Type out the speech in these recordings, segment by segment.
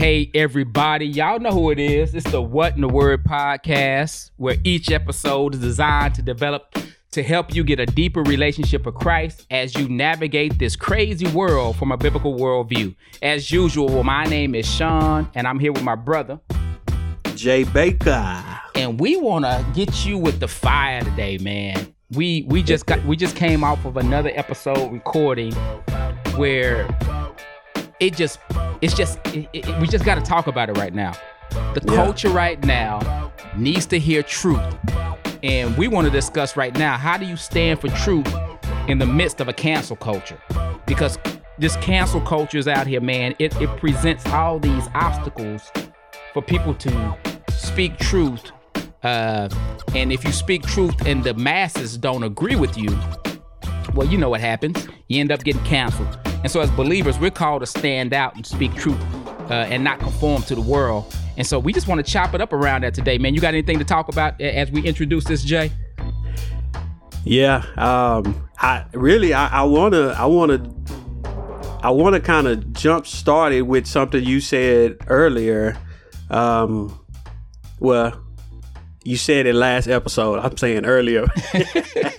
Hey, everybody, y'all know who it is. It's the What in the Word podcast, where each episode is designed to develop to help you get a deeper relationship with Christ as you navigate this crazy world from a biblical worldview. As usual, my name is Sean, and I'm here with my brother, Jay Baker. And we want to get you with the fire today, man. We we just got we just came off of another episode recording where it just it's just it, it, we just got to talk about it right now. The yeah. culture right now needs to hear truth. And we want to discuss right now how do you stand for truth in the midst of a cancel culture? Because this cancel culture is out here, man. It, it presents all these obstacles for people to speak truth. Uh, and if you speak truth and the masses don't agree with you, well, you know what happens. You end up getting canceled. And so, as believers, we're called to stand out and speak truth uh, and not conform to the world. And so, we just want to chop it up around that today, man. You got anything to talk about as we introduce this, Jay? Yeah, um, I really, I want to, I want to, I want to kind of jump started with something you said earlier. Um, well, you said it last episode. I'm saying earlier.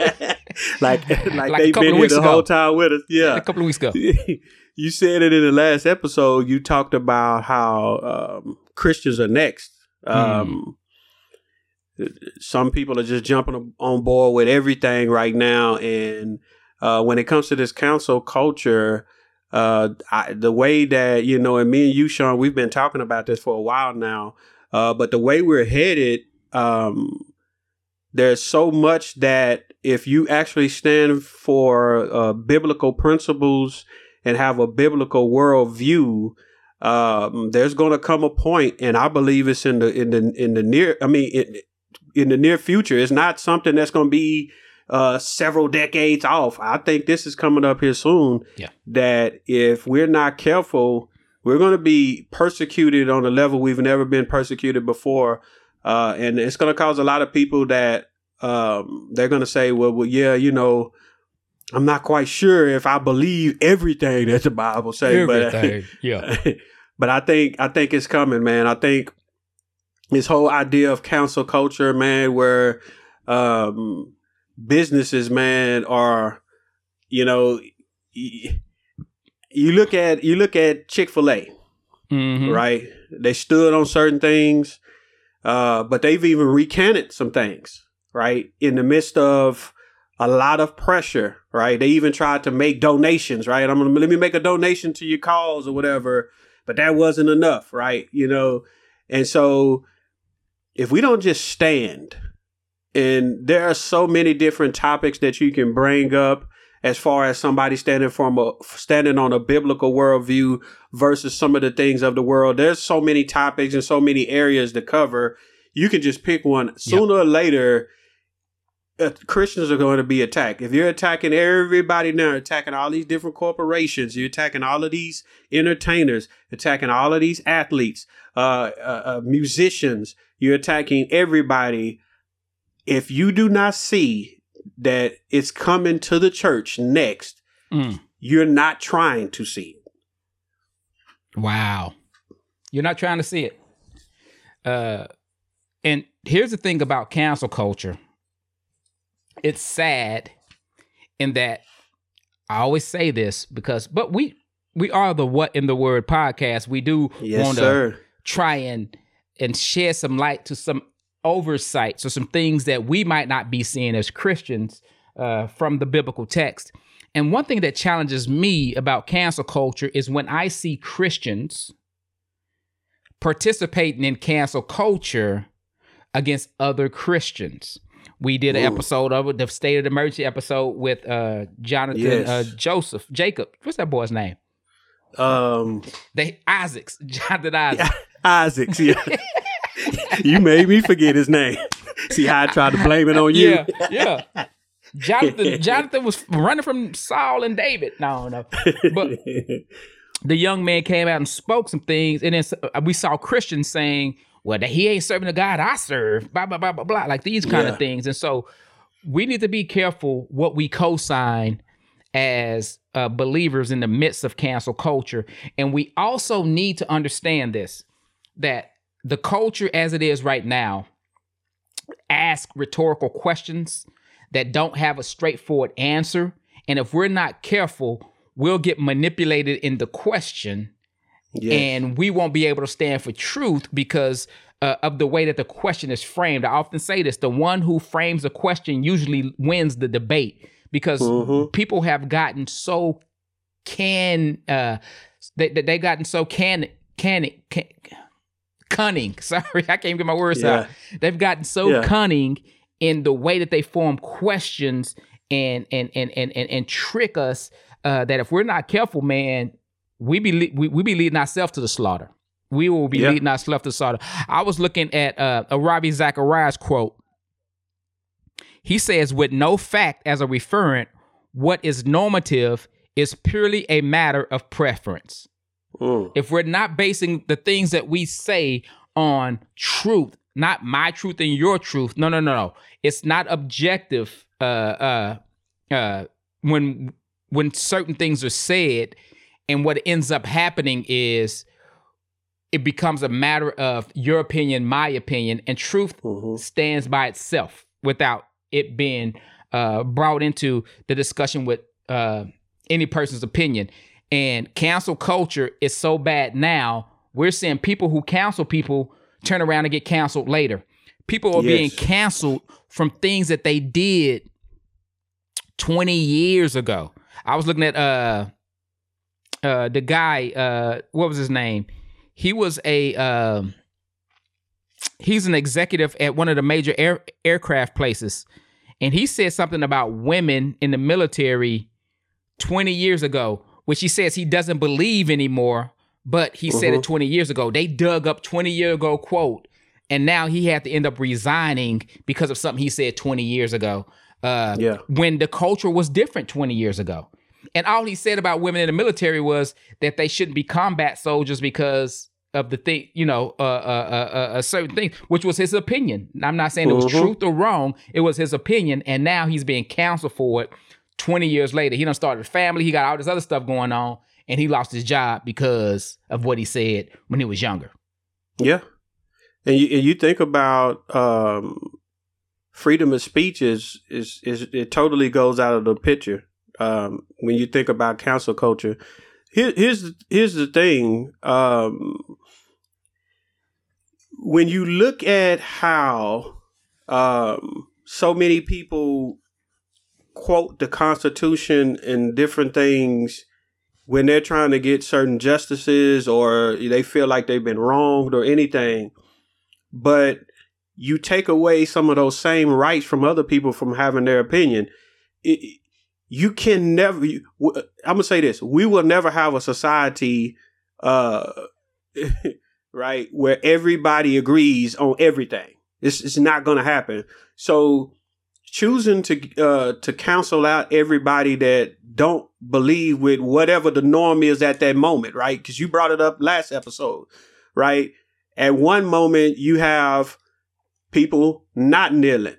like, like, like they've been here the ago. whole time with us. Yeah. A couple of weeks ago. you said it in the last episode. You talked about how um, Christians are next. Um, mm. Some people are just jumping on board with everything right now. And uh, when it comes to this cancel culture, uh, I, the way that, you know, and me and you, Sean, we've been talking about this for a while now. Uh, but the way we're headed, um, there's so much that if you actually stand for uh, biblical principles and have a biblical worldview, um, there's going to come a point, and I believe it's in the in the in the near. I mean, in, in the near future, it's not something that's going to be uh, several decades off. I think this is coming up here soon. Yeah. That if we're not careful, we're going to be persecuted on a level we've never been persecuted before. Uh, and it's going to cause a lot of people that um, they're going to say, well, well, yeah, you know, I'm not quite sure if I believe everything that the Bible says, but yeah, but I think I think it's coming, man. I think this whole idea of cancel culture, man, where um, businesses, man, are you know, you look at you look at Chick Fil A, mm-hmm. right? They stood on certain things, uh, but they've even recanted some things, right? In the midst of a lot of pressure, right? They even tried to make donations, right? I'm gonna let me make a donation to your cause or whatever, but that wasn't enough, right? You know, and so if we don't just stand, and there are so many different topics that you can bring up as far as somebody standing from a standing on a biblical worldview versus some of the things of the world. There's so many topics and so many areas to cover. You can just pick one. Sooner yep. or later, Christians are going to be attacked. If you're attacking everybody now, attacking all these different corporations, you're attacking all of these entertainers, attacking all of these athletes, uh, uh, uh musicians, you're attacking everybody. If you do not see that it's coming to the church next, mm. you're not trying to see it. Wow. You're not trying to see it. Uh, and here's the thing about cancel culture it's sad in that I always say this because, but we, we are the what in the word podcast. We do yes, want to try and and shed some light to some oversights or some things that we might not be seeing as Christians uh, from the biblical text. And one thing that challenges me about cancel culture is when I see Christians participating in cancel culture against other Christians. We did an Ooh. episode of it, the State of the Emergency episode with uh, Jonathan yes. uh, Joseph Jacob. What's that boy's name? Um, they Isaacs, Jonathan Isaacs. Yeah, Isaacs, yeah. you made me forget his name. See how I tried to blame it on you? Yeah, yeah. Jonathan, Jonathan was running from Saul and David. No, no. But the young man came out and spoke some things, and then uh, we saw Christians saying, "Well, that he ain't serving the God I serve." Blah blah blah blah blah. Like these kind yeah. of things, and so we need to be careful what we co-sign as uh, believers in the midst of cancel culture. And we also need to understand this that the culture as it is right now ask rhetorical questions that don't have a straightforward answer. And if we're not careful, we'll get manipulated in the question yes. and we won't be able to stand for truth because uh, of the way that the question is framed. I often say this the one who frames a question usually wins the debate because mm-hmm. people have gotten so can uh they they gotten so can can, can cunning. Sorry, I can't get my words yeah. out. They've gotten so yeah. cunning in the way that they form questions and and and and and, and trick us uh, that if we're not careful, man, we be we, we be leading ourselves to the slaughter. We will be yeah. leading ourselves to the slaughter. I was looking at uh, a Ravi Zacharias quote. He says, with no fact as a referent, what is normative is purely a matter of preference. Mm. If we're not basing the things that we say on truth, not my truth and your truth, no, no, no, no. It's not objective. Uh, uh, uh, when when certain things are said, and what ends up happening is it becomes a matter of your opinion, my opinion, and truth mm-hmm. stands by itself without it being uh, brought into the discussion with uh, any person's opinion. And cancel culture is so bad now. We're seeing people who cancel people turn around and get canceled later. People are yes. being canceled from things that they did 20 years ago. I was looking at uh uh the guy uh what was his name? He was a uh, he's an executive at one of the major air, aircraft places and he said something about women in the military 20 years ago which he says he doesn't believe anymore, but he uh-huh. said it uh-huh. 20 years ago. They dug up 20 year ago quote, and now he had to end up resigning because of something he said 20 years ago. Uh, yeah. When the culture was different 20 years ago. And all he said about women in the military was that they shouldn't be combat soldiers because of the thing, you know, uh, uh, uh, a certain thing, which was his opinion. I'm not saying it was uh-huh. truth or wrong. It was his opinion, and now he's being counseled for it 20 years later, he done started a family. He got all this other stuff going on, and he lost his job because of what he said when he was younger. Yeah, and you, and you think about um, freedom of speech is, is is it totally goes out of the picture um, when you think about cancel culture. Here, here's here's the thing. Um, when you look at how um, so many people quote the Constitution and different things when they're trying to get certain justices or they feel like they've been wronged or anything. But you take away some of those same rights from other people from having their opinion. It, you can never. You, I'm gonna say this: we will never have a society, uh, right, where everybody agrees on everything. It's, it's not gonna happen. So choosing to uh, to counsel out everybody that don't believe with whatever the norm is at that moment, right? Because you brought it up last episode, right? At one moment, you have people not kneeling,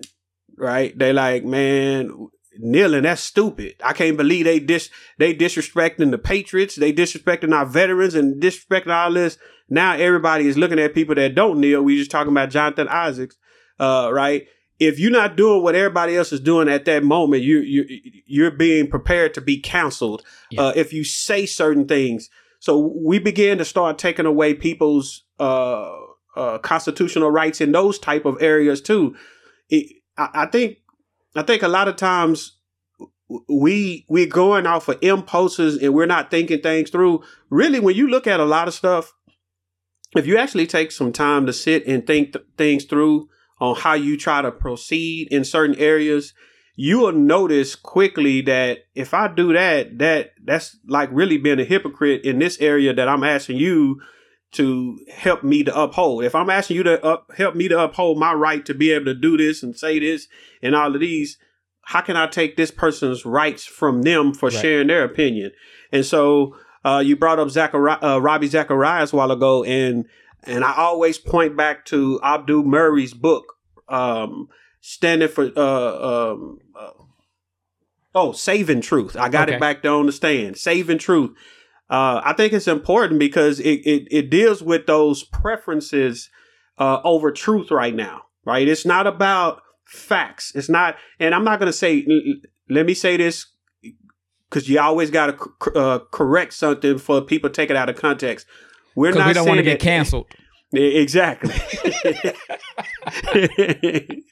right? They like, man, kneeling, that's stupid. I can't believe they dis they disrespecting the patriots, they disrespecting our veterans and disrespecting all this. Now everybody is looking at people that don't kneel. We just talking about Jonathan Isaacs, uh, right? if you're not doing what everybody else is doing at that moment, you you you're being prepared to be counseled. Yeah. Uh, if you say certain things, so we began to start taking away people's uh, uh, constitutional rights in those type of areas too. It, I, I think I think a lot of times we we're going off of impulses and we're not thinking things through. Really, when you look at a lot of stuff, if you actually take some time to sit and think th- things through on how you try to proceed in certain areas, you will notice quickly that if I do that, that that's like really being a hypocrite in this area that I'm asking you to help me to uphold. If I'm asking you to up, help me to uphold my right to be able to do this and say this and all of these, how can I take this person's rights from them for right. sharing their opinion? And so uh, you brought up Zachari- uh, Ravi Zacharias a while ago, and and I always point back to Abdul Murray's book, um, standing for uh, um, uh, Oh, saving truth. I got okay. it back there on the stand. Saving truth. Uh, I think it's important because it, it, it deals with those preferences uh, over truth right now, right? It's not about facts. It's not, and I'm not going to say, let me say this because you always got to uh, correct something for people take it out of context. We're not. We don't want to get canceled. Exactly.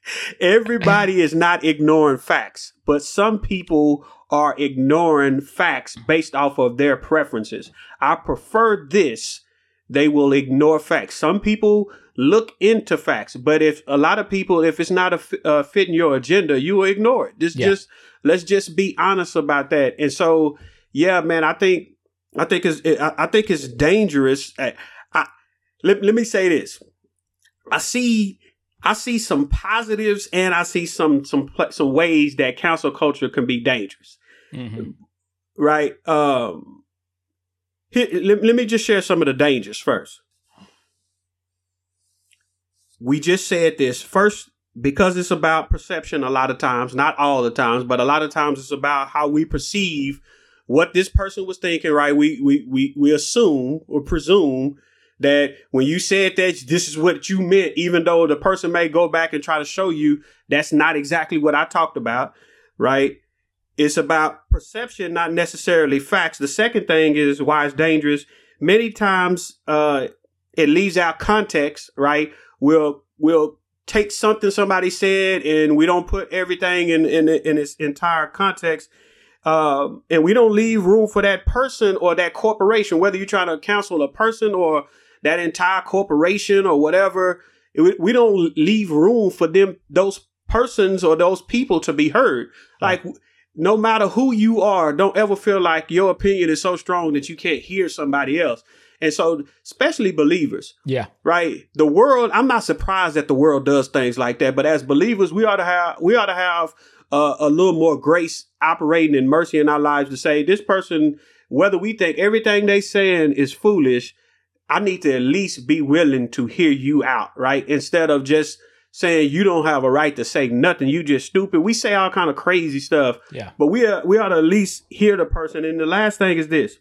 Everybody is not ignoring facts, but some people are ignoring facts based off of their preferences. I prefer this. They will ignore facts. Some people look into facts, but if a lot of people, if it's not a uh, fitting your agenda, you will ignore it. Just, yeah. just let's just be honest about that. And so, yeah, man, I think, I think it's, I think it's dangerous. I, let, let me say this. I see I see some positives and I see some some some ways that cancel culture can be dangerous. Mm-hmm. Right? Um here, let, let me just share some of the dangers first. We just said this first because it's about perception a lot of times, not all the times, but a lot of times it's about how we perceive what this person was thinking, right? We we we we assume or presume that when you said that this is what you meant, even though the person may go back and try to show you that's not exactly what I talked about, right? It's about perception, not necessarily facts. The second thing is why it's dangerous. Many times, uh, it leaves out context, right? We'll, we'll take something somebody said and we don't put everything in, in, in its entire context. Um, and we don't leave room for that person or that corporation, whether you're trying to counsel a person or that entire corporation or whatever. We don't leave room for them, those persons or those people to be heard. Like, no matter who you are, don't ever feel like your opinion is so strong that you can't hear somebody else. And so, especially believers. Yeah. Right. The world, I'm not surprised that the world does things like that, but as believers, we ought to have, we ought to have uh, a little more grace operating in mercy in our lives to say this person, whether we think everything they saying is foolish, I need to at least be willing to hear you out, right? Instead of just saying you don't have a right to say nothing, you just stupid. We say all kind of crazy stuff. Yeah. But we are, we ought to at least hear the person. And the last thing is this.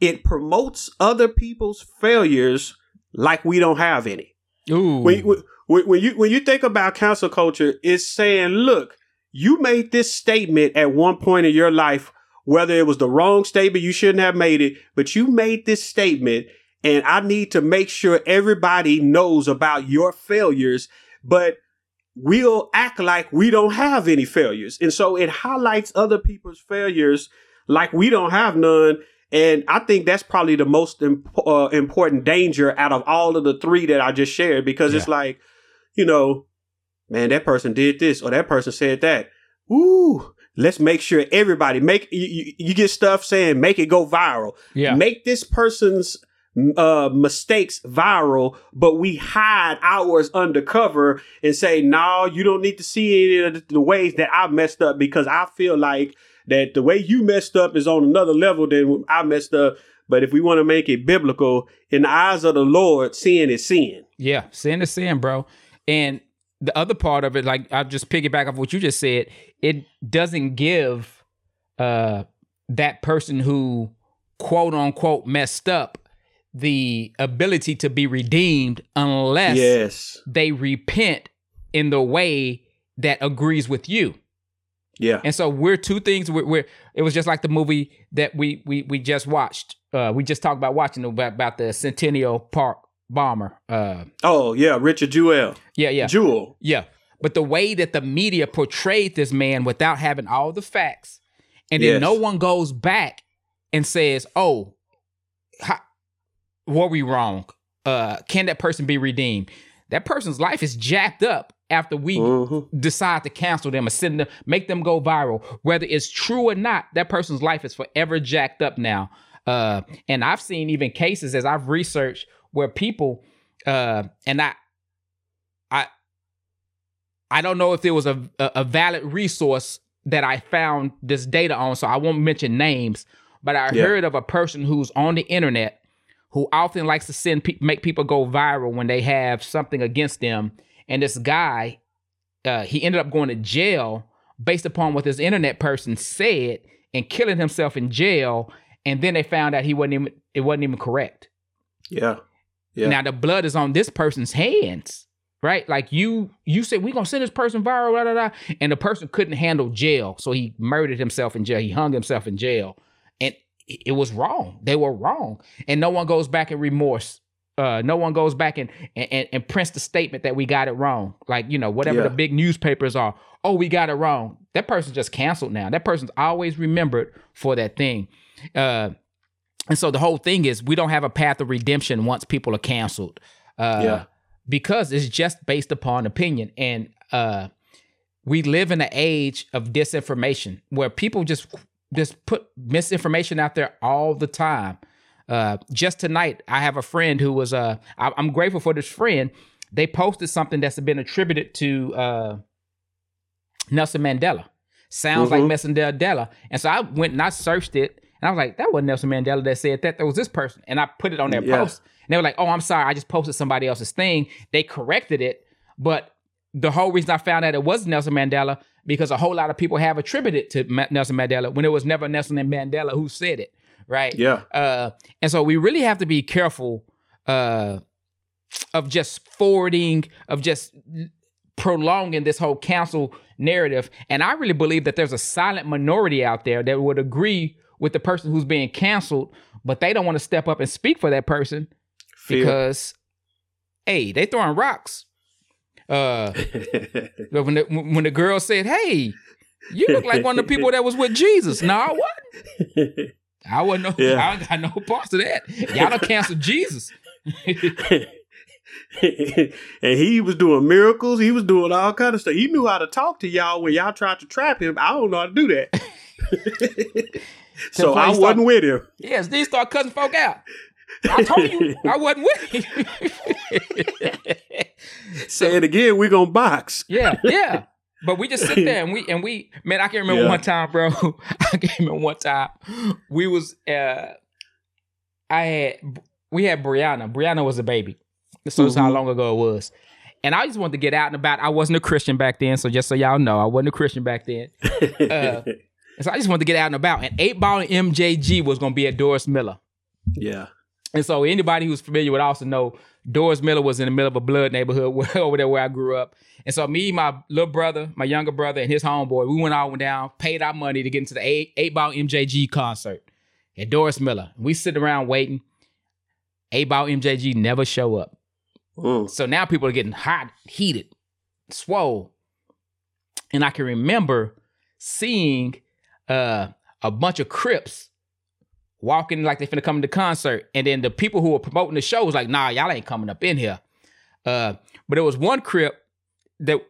It promotes other people's failures like we don't have any. Ooh. When, when, when you when you think about cancel culture, it's saying, look, you made this statement at one point in your life whether it was the wrong statement, you shouldn't have made it, but you made this statement and I need to make sure everybody knows about your failures, but we'll act like we don't have any failures. And so it highlights other people's failures like we don't have none. And I think that's probably the most imp- uh, important danger out of all of the three that I just shared because yeah. it's like, you know, man, that person did this or that person said that. Ooh, let's make sure everybody make you, you, get stuff saying make it go viral. Yeah. Make this person's uh, mistakes viral, but we hide ours undercover and say, no, you don't need to see any of the ways that I messed up because I feel like that the way you messed up is on another level than I messed up. But if we want to make it biblical, in the eyes of the Lord, sin is sin. Yeah, sin is sin, bro. And the other part of it, like I'll just piggyback off what you just said, it doesn't give uh that person who quote unquote messed up the ability to be redeemed unless yes. they repent in the way that agrees with you. Yeah. And so we're two things. We're, we're, it was just like the movie that we we we just watched. Uh, we just talked about watching about, about the Centennial Park bomber. Uh, oh yeah, Richard Jewell. Yeah, yeah, Jewell. Yeah, but the way that the media portrayed this man without having all the facts, and then yes. no one goes back and says, "Oh, how, were we wrong? Uh, can that person be redeemed?" That person's life is jacked up after we mm-hmm. decide to cancel them or send them, make them go viral. Whether it's true or not, that person's life is forever jacked up now. Uh, and I've seen even cases as I've researched where people uh and I I I don't know if there was a a valid resource that I found this data on, so I won't mention names, but I yeah. heard of a person who's on the internet who often likes to send pe- make people go viral when they have something against them. And this guy, uh, he ended up going to jail, based upon what this internet person said and killing himself in jail. And then they found out he wasn't even it wasn't even correct. Yeah. Yeah. Now the blood is on this person's hands, right? Like you, you said we're gonna send this person viral, blah, blah, blah, and the person couldn't handle jail, so he murdered himself in jail. He hung himself in jail, it was wrong. They were wrong, and no one goes back in remorse. Uh, no one goes back and, and and prints the statement that we got it wrong. Like you know whatever Yeah. the big newspapers are. Oh, we got it wrong. That person's just canceled now. That person's always remembered for that thing. Uh, and so the whole thing is we don't have a path of redemption once people are canceled. Uh, Yeah. Because it's just based upon opinion. And uh, we live in an age of disinformation where people just just put misinformation out there all the time. Uh, just tonight, I have a friend who was uh, I, I'm grateful for this friend. They posted something that's been attributed to uh, Nelson Mandela. Sounds like Mhm. Nelson Mandela. And so I went and I searched it, and I was like, that wasn't Nelson Mandela that said that. That was this person. And I put it on their Yeah. post. And they were like, oh, I'm sorry, I just posted somebody else's thing. They corrected it, but the whole reason I found out it was Nelson Mandela because a whole lot of people have attributed to Nelson Mandela when it was never Nelson Mandela who said it, right? Yeah. Uh, and so we really have to be careful uh, of just forwarding, of just prolonging this whole council narrative. And I really believe that there's a silent minority out there that would agree with the person who's being canceled, but they don't want to step up and speak for that person Fear. because, hey, they throwing rocks. Uh, but when the when the girl said, "Hey, you look like one of the people that was with Jesus," no, I wasn't. I wasn't. No, Yeah. I don't got no parts of that. Y'all done canceled Jesus. and he was doing miracles. He was doing all kind of stuff. He knew how to talk to y'all when y'all tried to trap him. I don't know how to do that. so I Place wasn't with him. Yes, these start cutting folk out. I told you I wasn't with you. Say it again. We're gonna box. yeah, yeah. But we just sit there and we and we man, I can't remember Yeah. one time, bro. I can remember one time we was uh I had we had Brianna. Brianna was a baby. So that's how long ago it was. And I just wanted to get out and about. I wasn't a Christian back then, so just so y'all know, I wasn't a Christian back then. Uh, so I just wanted to get out and about. And eight ball and MJG was gonna be at Doris Miller. yeah. And so anybody who's familiar with also know Doris Miller was in the middle of a blood neighborhood over there where I grew up. And so me, my little brother, my younger brother, and his homeboy, we went all went down, paid our money to get into the eight, eight ball MJG concert at Doris Miller. We sit around waiting. Eight ball MJG never show up. Mm. So now people are getting hot, heated, swole. And I can remember seeing uh, a bunch of Crips walking like they finna come to the concert. And then the people who were promoting the show was like, nah, y'all ain't coming up in here. Uh, but there was one Crip that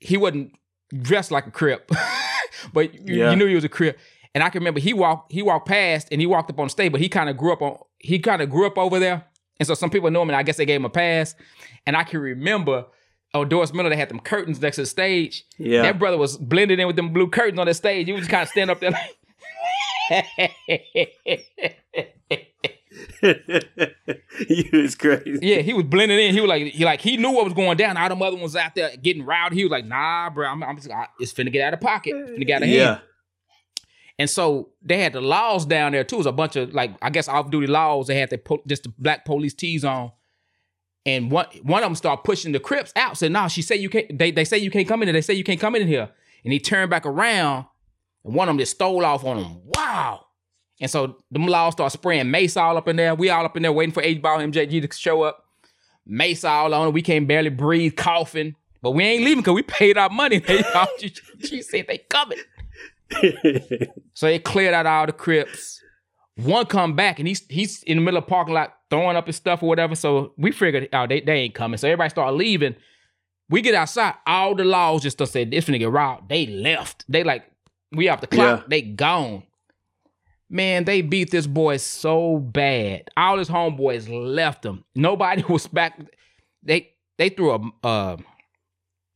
he wasn't dressed like a Crip, but you, Yeah. you knew he was a Crip. And I can remember he walked he walked past and he walked up on stage, but he kind of grew up on he kind of grew up over there. And so some people knew him, and I guess they gave him a pass. And I can remember on Doris Miller, they had them curtains next to the stage. Yeah. That brother was blended in with them blue curtains on the stage. He was just kind of standing up there like you is crazy. Yeah, he was blending in. He was like, he like he knew what was going down. All them other ones out there getting rowdy. He was like, nah, bro, I'm, I'm just, I, it's finna get out of pocket. It's finna get out of hand. Yeah. And so they had the laws down there too. It was a bunch of like I guess off duty laws. They had the po- just the black police tees on. And one one of them started pushing the Crips out. Said, "No, she said you can't. They they say you can't come in. here. They say you can't come in here." And he turned back around, and one of them just stole off on him. Wow! And so them laws start spraying mace all up in there. We all up in there waiting for eight ball MJG to show up. Mace all on. it. We can't barely breathe, coughing. But we ain't leaving because we paid our money. she, she said they coming. So they cleared out all the Crips. One come back and he's he's in the middle of the parking lot throwing up his stuff or whatever. So we figured, oh, they, they ain't coming. So everybody started leaving. We get outside, all the laws just said this finna get robbed. They left. They like, we off the clock. Yeah. They gone. Man, they beat this boy so bad. All his homeboys left him. Nobody was back. They they threw a uh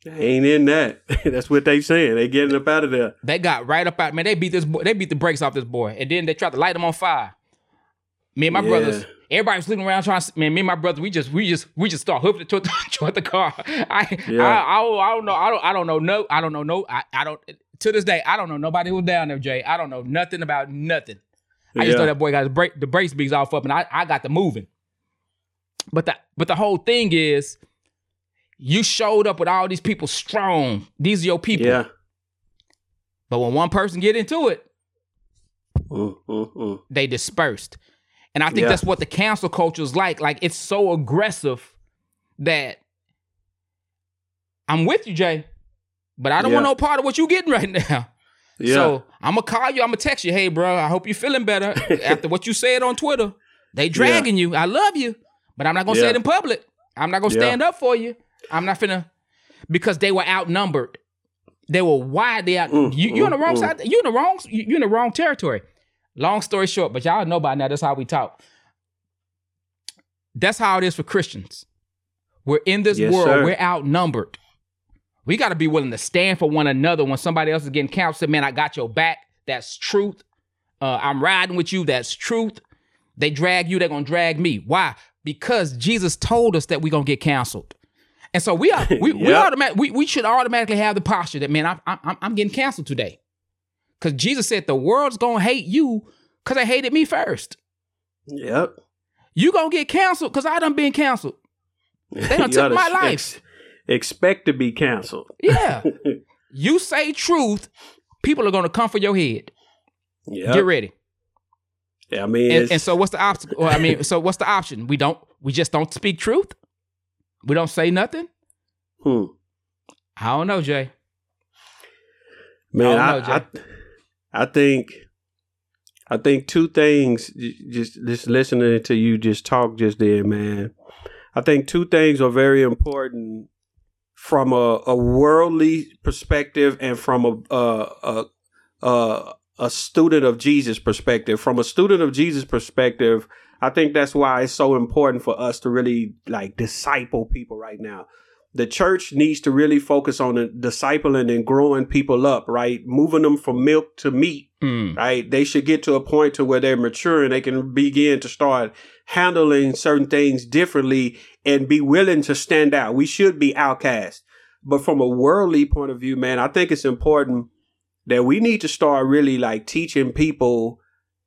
Ain't in that. That's what they saying. They getting up out of there. They got right up out. Man, they beat this boy. They beat the brakes off this boy, and then they tried to light him on fire. Me and my Yeah. brothers, everybody was sleeping around trying. to Man, me and my brother, we just, we just, we just start hoofing it toward the, toward the car. I, Yeah. I, I, don't- I don't know. I don't, I don't know. No, I don't know. No, I, I don't. To this day, I don't know nobody who was down there, Jay. I don't know nothing about nothing. I just know that boy got his break, the brace beats off up, and I, I got the moving. But the but the whole thing is, you showed up with all these people strong. These are your people. Yeah. But when one person get into it, they dispersed. And I think Yeah. that's what the cancel culture is like. Like it's so aggressive that I'm with you, Jay, but I don't want no part of what you getting right now. Yeah. So I'm gonna call you. I'm gonna text you. Hey, bro, I hope you're feeling better after what you said on Twitter. They dragging you. I love you, but I'm not gonna say it in public. I'm not gonna Yeah. stand up for you. I'm not finna because they were outnumbered. They were widely out. Mm, you you in the mm, wrong mm. side. You're in the wrong. You you in the wrong territory. Long story short, but y'all know by now. That's how we talk. That's how it is for Christians. We're in this Yes, world. sir. We're outnumbered. We got to be willing to stand for one another when somebody else is getting counseled. Man, I got your back. That's truth. Uh, I'm riding with you. That's truth. They drag you. They're gonna drag me. Why? Because Jesus told us that we're gonna get canceled. And so we are we we, Yep. automatic, we we should automatically have the posture that man I'm I'm, I'm getting canceled today, because Jesus said the world's gonna hate you because they hated me first. Yep. You gonna get canceled because I done been canceled. They done took my ex- life. Expect to be canceled. Yeah, you say truth, people are gonna come for your head. Yeah. Get ready. Yeah, I mean, And, and so what's the obstacle? I mean, so what's the option? We don't. We just don't speak truth. We don't say nothing. hmm. I don't know, Jay. man, I know, I, I, think, I think two things. Just just listening to you just talk just there, man. I think two things are very important from a, a worldly perspective and from a a, a a a student of Jesus perspective. From a student of Jesus perspective, I think that's why it's so important for us to really like disciple people right now. The church needs to really focus on discipling and growing people up, right? Moving them from milk to meat, Mm. right? They should get to a point to where they're mature and they can begin to start handling certain things differently and be willing to stand out. We should be outcast. But from a worldly point of view, man, I think it's important that we need to start really like teaching people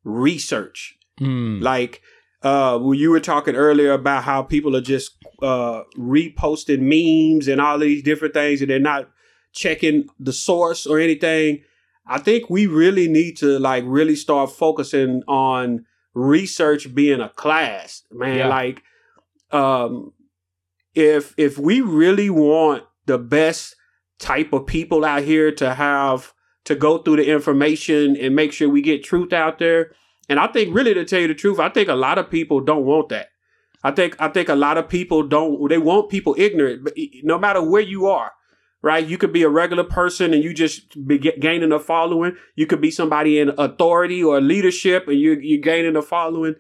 research. Mm. Like uh when you were talking earlier about how people are just uh reposting memes and all these different things and they're not checking the source or anything. I think we really need to like really start focusing on research being a class. Man, Yeah. like um if if we really want the best type of people out here to have to go through the information and make sure we get truth out there. And I think really to tell you the truth, I think a lot of people don't want that. I think I think a lot of people don't they want people ignorant, but no matter where you are, right? You could be a regular person and you just be gaining a following. You could be somebody in authority or leadership and you you're gaining a following.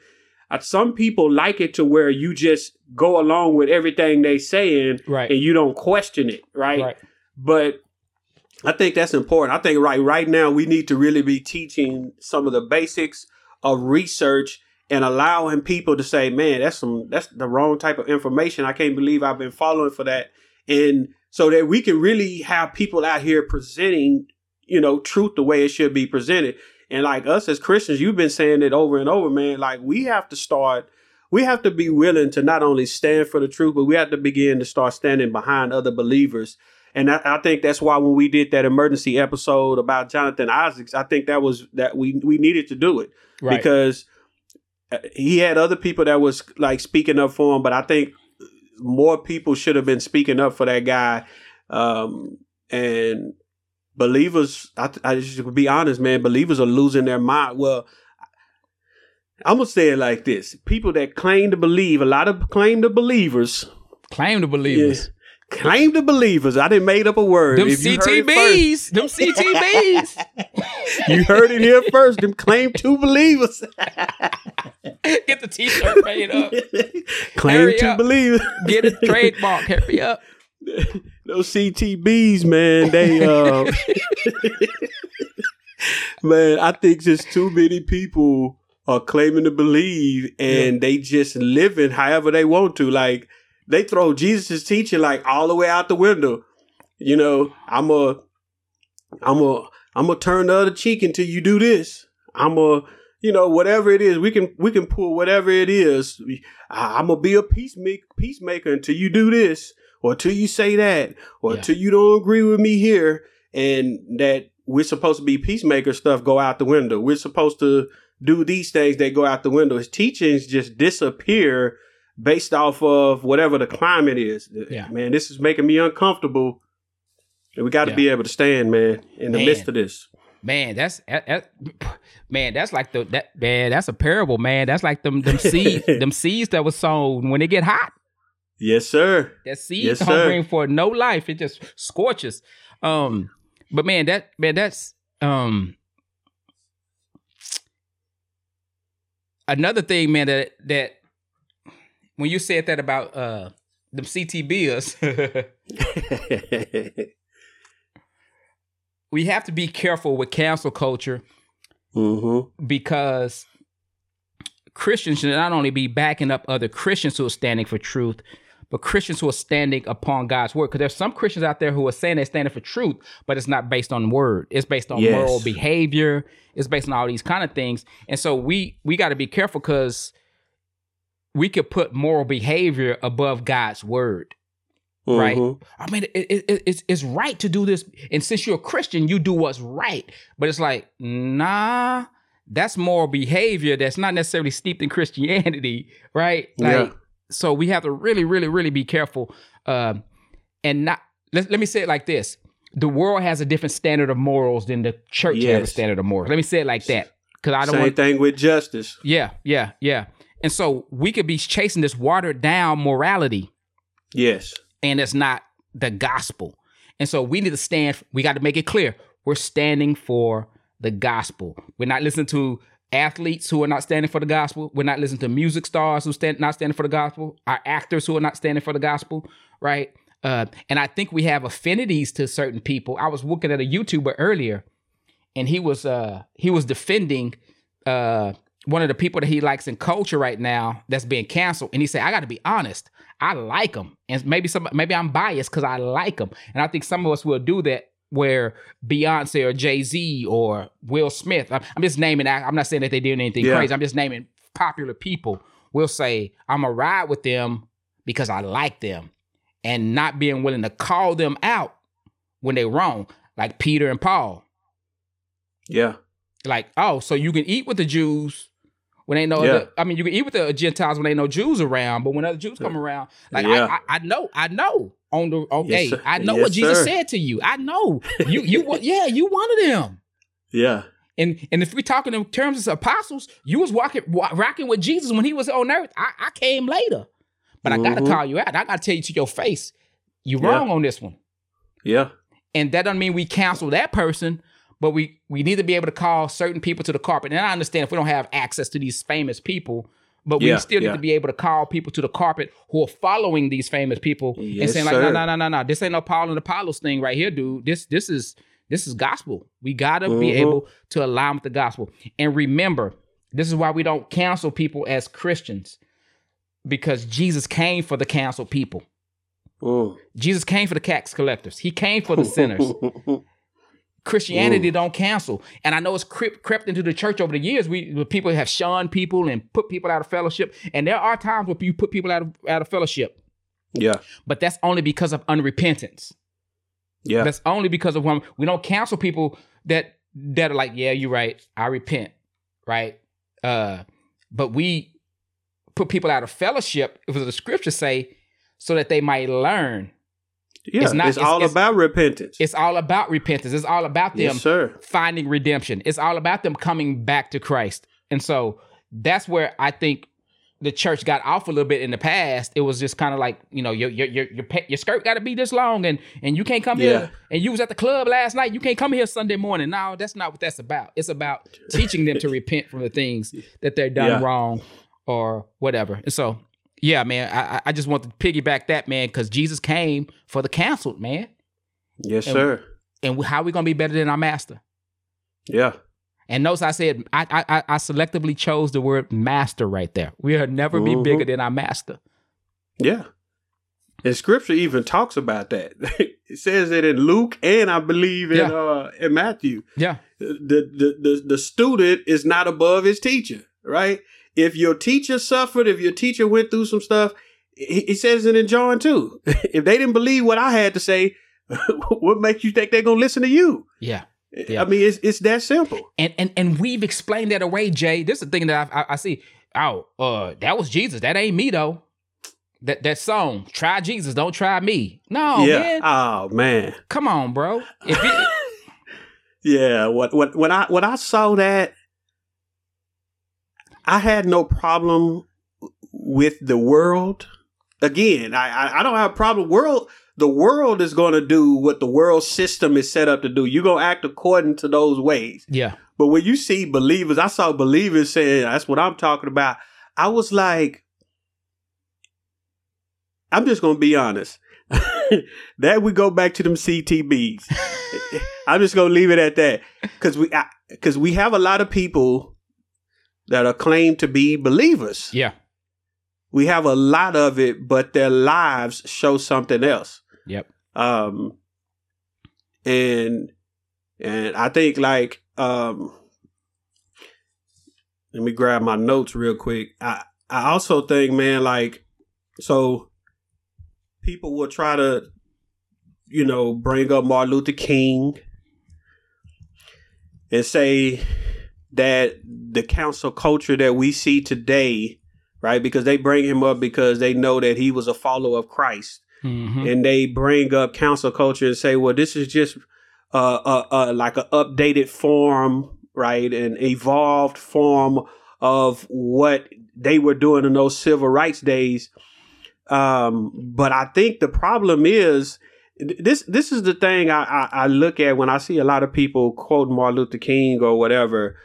Uh, some people like it to where you just go along with everything they saying Right. and you don't question it, right? Right. But I think that's important. I think right right now we need to really be teaching some of the basics of research and allowing people to say, "Man, that's some that's the wrong type of information. I can't believe I've been following for that." And so that we can really have people out here presenting, you know, truth the way it should be presented. And like us as Christians, you've been saying it over and over, man. Like we have to start we have to be willing to not only stand for the truth, but we have to begin to start standing behind other believers. And I, I think that's why when we did that emergency episode about Jonathan Isaacs, I think that was that we we needed to do it Right. because uh, he had other people that was like speaking up for him, but I think more people should have been speaking up for that guy. Um, and believers, I, I just to be honest, man, believers are losing their mind. Well, I'm gonna say it like this: people that claim to believe, a lot of claim to believers, Claim to believers. Claim to believers. I didn't made up a word. Them If CTBs. Them CTBs. You heard it here first. Them claim to believers. Get the t-shirt made up. claim Hurry to up. believe. Get a trademark. Hurry up. Those CTBs, man, they uh Man, I think just too many people are claiming to believe and they just living however they want to. Like they throw Jesus' teaching like all the way out the window. You know, I'm a I'm a I'm gonna turn the other cheek until you do this. I'm gonna, you know, whatever it is, we can we can pull whatever it is. I'm gonna be a peacemaker, peacemaker until you do this, or until you say that, or yeah. until you don't agree with me here, and that we're supposed to be peacemaker stuff go out the window. We're supposed to do these things they go out the window. His teachings just disappear based off of whatever the climate is. Yeah. Man, this is making me uncomfortable. And we got to yeah. be able to stand, man, in the man. midst of this. Man, that's that, man. That's like the that man. That's a parable, man. That's like them them seeds, them seeds that was sown when they get hot. Yes, sir. That seed yes, don't for no life. It just scorches. Um, but man, that man, that's um another thing, man. That that when you said that about uh them CTBs, we have to be careful with cancel culture mm-hmm. because Christians should not only be backing up other Christians who are standing for truth, but Christians who are standing upon God's word. Because there's some Christians out there who are saying they're standing for truth, but it's not based on word. It's based on yes. moral behavior. It's based on all these kind of things. And so we we got to be careful because we could put moral behavior above God's word. Mm-hmm. Right. I mean, it, it, it's it's right to do this, and since you're a Christian, you do what's right. But it's like, nah, that's moral behavior that's not necessarily steeped in Christianity, right? Like, yeah. so we have to really, really, really be careful, uh, and not. Let, let me say it like this: the world has a different standard of morals than the church yes. has a standard of morals. Let me say it like that because I don't same want thing with justice. Yeah, yeah, yeah. And so we could be chasing this watered down morality. Yes. And it's not the gospel. And so we need to stand, we got to make it clear. We're standing for the gospel. We're not listening to athletes who are not standing for the gospel. We're not listening to music stars who stand not standing for the gospel. Our actors who are not standing for the gospel, right? Uh, and I think we have affinities to certain people. I was looking at a YouTuber earlier, and he was uh, he was defending uh, one of the people that he likes in culture right now that's being canceled, and he said, "I got to be honest, I like him, and maybe some maybe I'm biased because I like him, and I think some of us will do that." Where Beyonce or Jay Z or Will Smith, I'm just naming. I'm not saying that they did anything yeah. crazy. I'm just naming popular people. Will say, "I'm a ride with them because I like them," and not being willing to call them out when they're wrong, like Peter and Paul. Yeah. Like, oh, so you can eat with the Jews, when they know. yeah. other, I mean, you can eat with the Gentiles when they know Jews around, but when other Jews come around, like yeah. I, I, I, know, I know on the on, yes, hey, I know yes, what Jesus sir. said to you. I know you, you, yeah, you one of them. Yeah. And and if we're talking in terms of apostles, you was walking rocking with Jesus when he was on earth. I, I came later, but mm-hmm. I gotta call you out. I gotta tell you to your face, you wrong yeah. on this one. Yeah. And that doesn't mean we cancel that person, but we we need to be able to call certain people to the carpet. And I understand if we don't have access to these famous people, but we yeah, still need yeah. to be able to call people to the carpet who are following these famous people yes, and saying like, no, no, no, no, no, this ain't no Paul and Apollos thing right here, dude. This this is this is gospel. We gotta mm-hmm. be able to align with the gospel. And remember, this is why we don't cancel people as Christians, because Jesus came for the canceled people. Mm. Jesus came for the tax collectors. He came for the sinners. Christianity Ooh. don't cancel. And I know it's crept, crept into the church over the years. We people have shunned people and put people out of fellowship. And there are times where you put people out of out of fellowship. Yeah. But that's only because of unrepentance. Yeah. That's only because of when we don't cancel people that that are like, yeah, you're right. I repent. Right. Uh, but we put people out of fellowship, if the scriptures say, so that they might learn yeah, it's, not, it's, it's all it's, about repentance. It's all about repentance. It's all about them yes, finding redemption. It's all about them coming back to Christ. And so that's where I think the church got off a little bit in the past. It was just kind of like you know your your your your, your skirt got to be this long, and and you can't come yeah. here. And you was at the club last night. You can't come here Sunday morning. No, that's not what that's about. It's about teaching them to repent from the things that they're done yeah. wrong or whatever. And so yeah, man, I, I just want to piggyback that, man, because Jesus came for the canceled, man. Yes, and, sir. And how are we gonna be better than our master? Yeah. And notice I said I I, I selectively chose the word master right there. We'll never mm-hmm. be bigger than our master. Yeah. And scripture even talks about that. It says it in Luke and I believe in Yeah. uh in Matthew. Yeah. The, the the the student is not above his teacher, right? If your teacher suffered, if your teacher went through some stuff, he, he says it in John too. if they didn't believe what I had to say, what makes you think they're gonna listen to you? Yeah. Yeah. I mean, it's it's that simple. And and and we've explained that away, Jay. This is the thing that I, I, I see. Oh, uh, that was Jesus. That ain't me though. That that song, try Jesus, don't try me. No, yeah. man. Oh man. Come on, bro. If it, Yeah, what what when I when I saw that, I had no problem with the world. Again, I I, I don't have a problem. World the world is going to do what the world system is set up to do. You're gonna act according to those ways. yeah. But when you see believers, I saw believers saying that's what I'm talking about. I was like, I'm just gonna be honest. that we go back to them CTBs. I'm just gonna leave it at that because we because we have a lot of people that are claimed to be believers. Yeah. We have a lot of it, but their lives show something else. Yep. Um, and and I think like um, let me grab my notes real quick. I I also think, man, like so people will try to, you know, bring up Martin Luther King and say that the cancel culture that we see today, right? Because they bring him up because they know that he was a follower of Christ Mhm. and they bring up cancel culture and say, well, this is just uh, uh, uh, like an updated form, right? An evolved form of what they were doing in those civil rights days. Um, but I think the problem is this. This is the thing I, I, I look at when I see a lot of people quote Martin Luther King or whatever.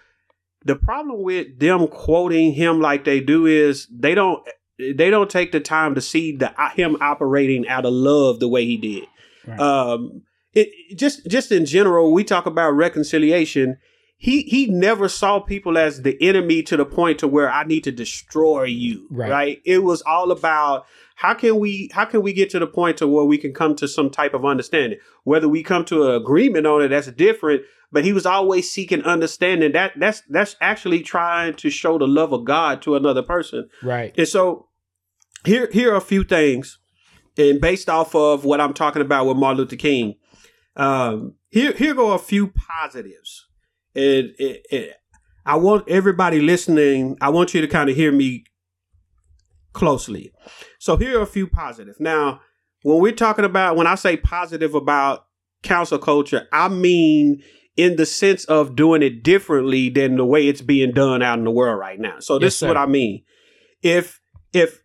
The problem with them quoting him like they do is they don't they don't take the time to see the him operating out of love the way he did. Right. Um, it just just in general, we talk about reconciliation. He he never saw people as the enemy to the point to where I need to destroy you. Right. Right. It was all about how can we how can we get to the point to where we can come to some type of understanding. Whether we come to an agreement on it, that's different. But he was always seeking understanding. That that's that's actually trying to show the love of God to another person. Right. And so here here are a few things, and based off of what I'm talking about with Martin Luther King, um, here here go a few positives. And it, I want everybody listening. I want you to kind of hear me closely. So here are a few positives. Now, when we're talking about when I say positive about cancel culture, I mean in the sense of doing it differently than the way it's being done out in the world right now. So this Yes, is what. I mean. If if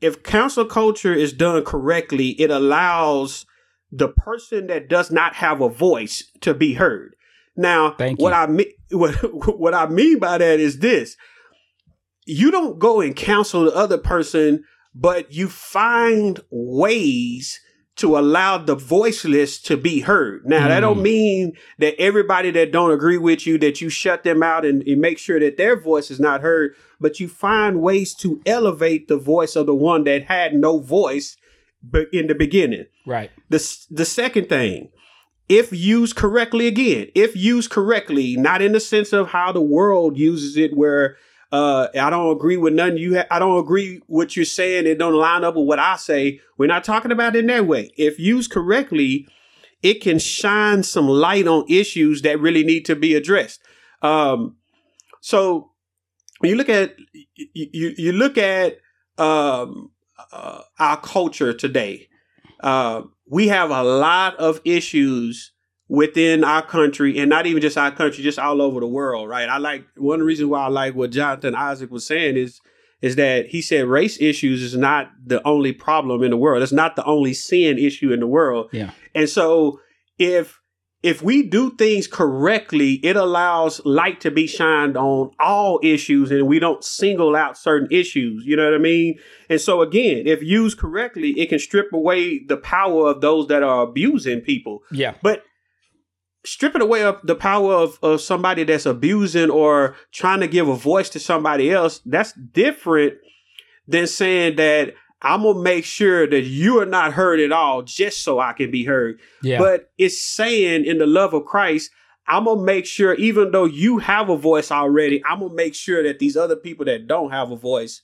if cancel culture is done correctly, it allows the person that does not have a voice to be heard. Now, what. I mean what, what I mean by that is this. You don't go and counsel the other person, but you find ways to allow the voiceless to be heard. Now, that don't Mm. mean that everybody that don't agree with you that you shut them out and, and make sure that their voice is not heard, but you find ways to elevate the voice of the one that had no voice but in the beginning. Right. The the second thing, if used correctly, again, if used correctly, not in the sense of how the world uses it, where uh, I don't agree with none. You, ha- I don't agree with what you're saying. It don't line up with what I say. We're not talking about it in that way. If used correctly, it can shine some light on issues that really need to be addressed. Um, so when you look at you, you, you look at um, uh, our culture today, uh, we have a lot of issues within our country, and not even just our country, just all over the world. Right? I like one of the reasons why I like what Jonathan Isaac was saying is is that he said race issues is not the only problem in the world. It's not the only sin issue in the world. Yeah. And so if if we do things correctly, it allows light to be shined on all issues and we don't single out certain issues. You know what I mean? And so again, if used correctly, it can strip away the power of those that are abusing people. Yeah. But stripping away of the power of, of somebody that's abusing or trying to give a voice to somebody else, that's different than saying that I'm gonna make sure that you are not heard at all, just so I can be heard. Yeah. But it's saying in the love of Christ, I'm gonna make sure, even though you have a voice already, I'm gonna make sure that these other people that don't have a voice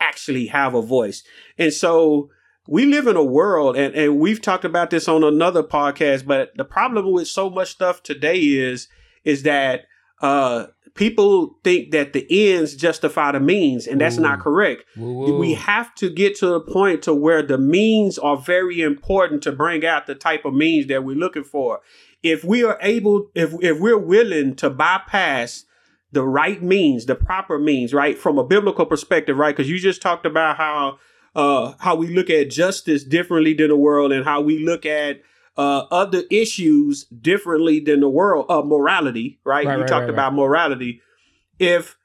actually have a voice. And so we live in a world, and, and we've talked about this on another podcast, but the problem with so much stuff today is is that uh people think that the ends justify the means, and that's Ooh. not correct. Ooh. We have to get to the point to where the means are very important to bring out the type of means that we're looking for. If we are able, if if we're willing to bypass the right means, the proper means, right, from a biblical perspective, right? Because you just talked about how uh how we look at justice differently than the world, and how we look at uh, other issues differently than the world of uh, morality, right? right you right, talked right, about morality. If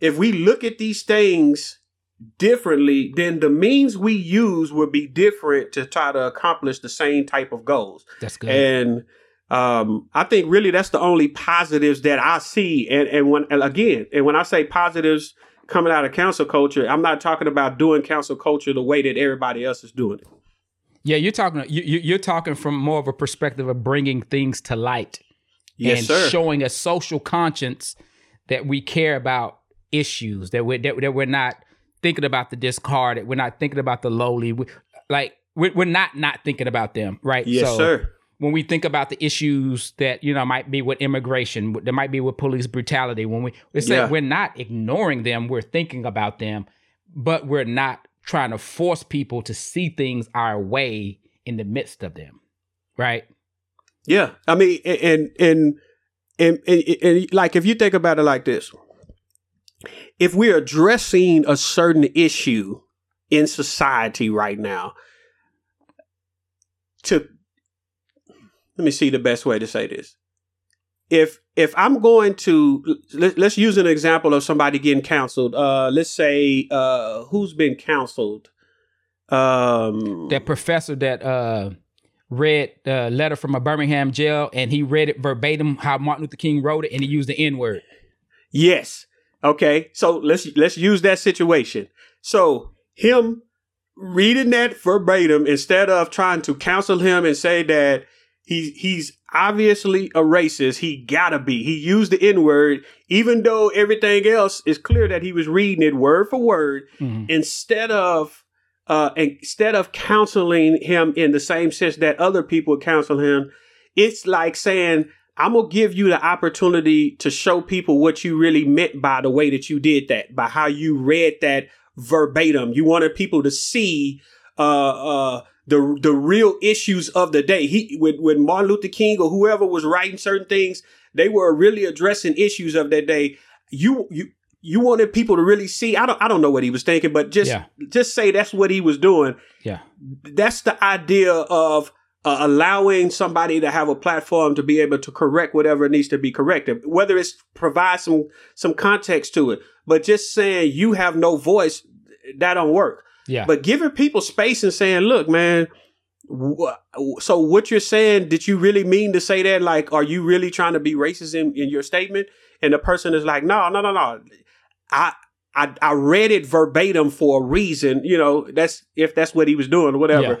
if we look at these things differently, then the means we use would be different to try to accomplish the same type of goals. That's good. And um, I think really that's the only positives that I see. And and when and again, and when I say positives coming out of cancel culture, I'm not talking about doing cancel culture the way that everybody else is doing it. Yeah, you're talking you, you're talking from more of a perspective of bringing things to light yes, and sir. showing a social conscience that we care about issues that we're that, that we're not thinking about the discarded, we're not thinking about the lowly, we, like we're, we're not not thinking about them, right? Yes, so, sir. When we think about the issues that you know might be with immigration, there might be with police brutality. When we say yeah. we're not ignoring them, we're thinking about them, but we're not trying to force people to see things our way in the midst of them. Right? Yeah. I mean, and, and, and, and, and like, if you think about it like this, if we're addressing a certain issue in society right now, to, let me see the best way to say this if if I'm going to let, us use an example of somebody getting counseled. Uh, let's say uh, who's been counseled. Um, that professor that uh, read a letter from a Birmingham jail, and he read it verbatim how Martin Luther King wrote it, and he used the N word. Yes. Okay. So let's let's use that situation. So him reading that verbatim instead of trying to counsel him and say that he's he's obviously a racist. He gotta be. He used the N word, even though everything else is clear that he was reading it word for word. Mm-hmm. Instead of uh, instead of counseling him in the same sense that other people counsel him, it's like saying, "I'm gonna give you the opportunity to show people what you really meant by the way that you did that, by how you read that verbatim. You wanted people to see." Uh, uh, the the real issues of the day. He when when Martin Luther King or whoever was writing certain things, they were really addressing issues of that day. You you you wanted people to really see. I don't I don't know what he was thinking, but just yeah. just say that's what he was doing. Yeah, that's the idea of uh, allowing somebody to have a platform to be able to correct whatever needs to be corrected, whether it's provide some some context to it, but just saying you have no voice that don't work. Yeah. But giving people space and saying, look, man, wh- so what you're saying, did you really mean to say that? Like, are you really trying to be racist in, in your statement? And the person is like, no, no, no, no. I, I, I read it verbatim for a reason. You know, that's if that's what he was doing or whatever. Yeah.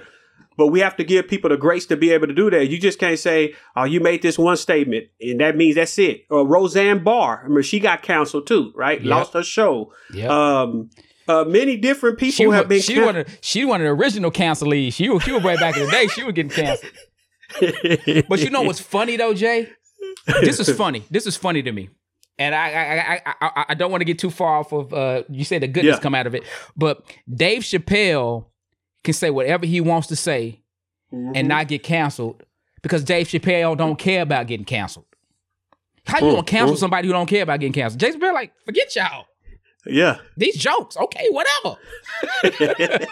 But we have to give people the grace to be able to do that. You just can't say, "Oh, you made this one statement, and that means that's it." Or Roseanne Barr, I mean, she got canceled too, right? Yep. Lost her show. Yeah. Um, uh, many different people she have been. She can- wanted. She wanted the original cancelees. She was. She was way back in the day. She was getting canceled. but you know what's funny though, Jay? This is funny. This is funny to me. And I I I I, I don't want to get too far off of uh you say the goodness yeah. come out of it. But Dave Chappelle can say whatever he wants to say mm-hmm. and not get canceled because Dave Chappelle don't care about getting canceled. How you gonna cancel somebody who don't care about getting canceled? Dave Chappelle like, forget y'all. Yeah. These jokes, okay, whatever.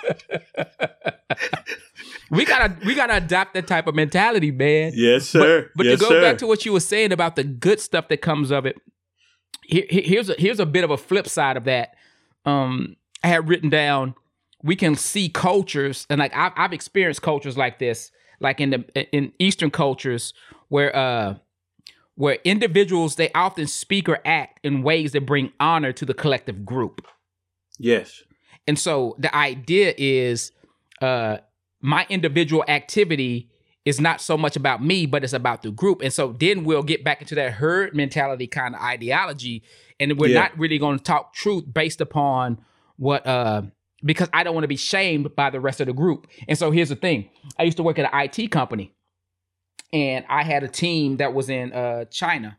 we gotta we gotta adopt that type of mentality, man. Yes, sir. But, but yes, to go sir. back to what you were saying about the good stuff that comes of it, here, here's a here's a bit of a flip side of that. Um, I had written down we can see cultures, and like I've, I've experienced cultures like this, like in the in Eastern cultures where uh where individuals they often speak or act in ways that bring honor to the collective group. Yes. And so the idea is uh my individual activity is not so much about me, but it's about the group. And so then we'll get back into that herd mentality kind of ideology. And we're yeah. not really going to talk truth based upon what uh because I don't want to be shamed by the rest of the group. And so here's the thing. I used to work at an IT company and I had a team that was in uh China.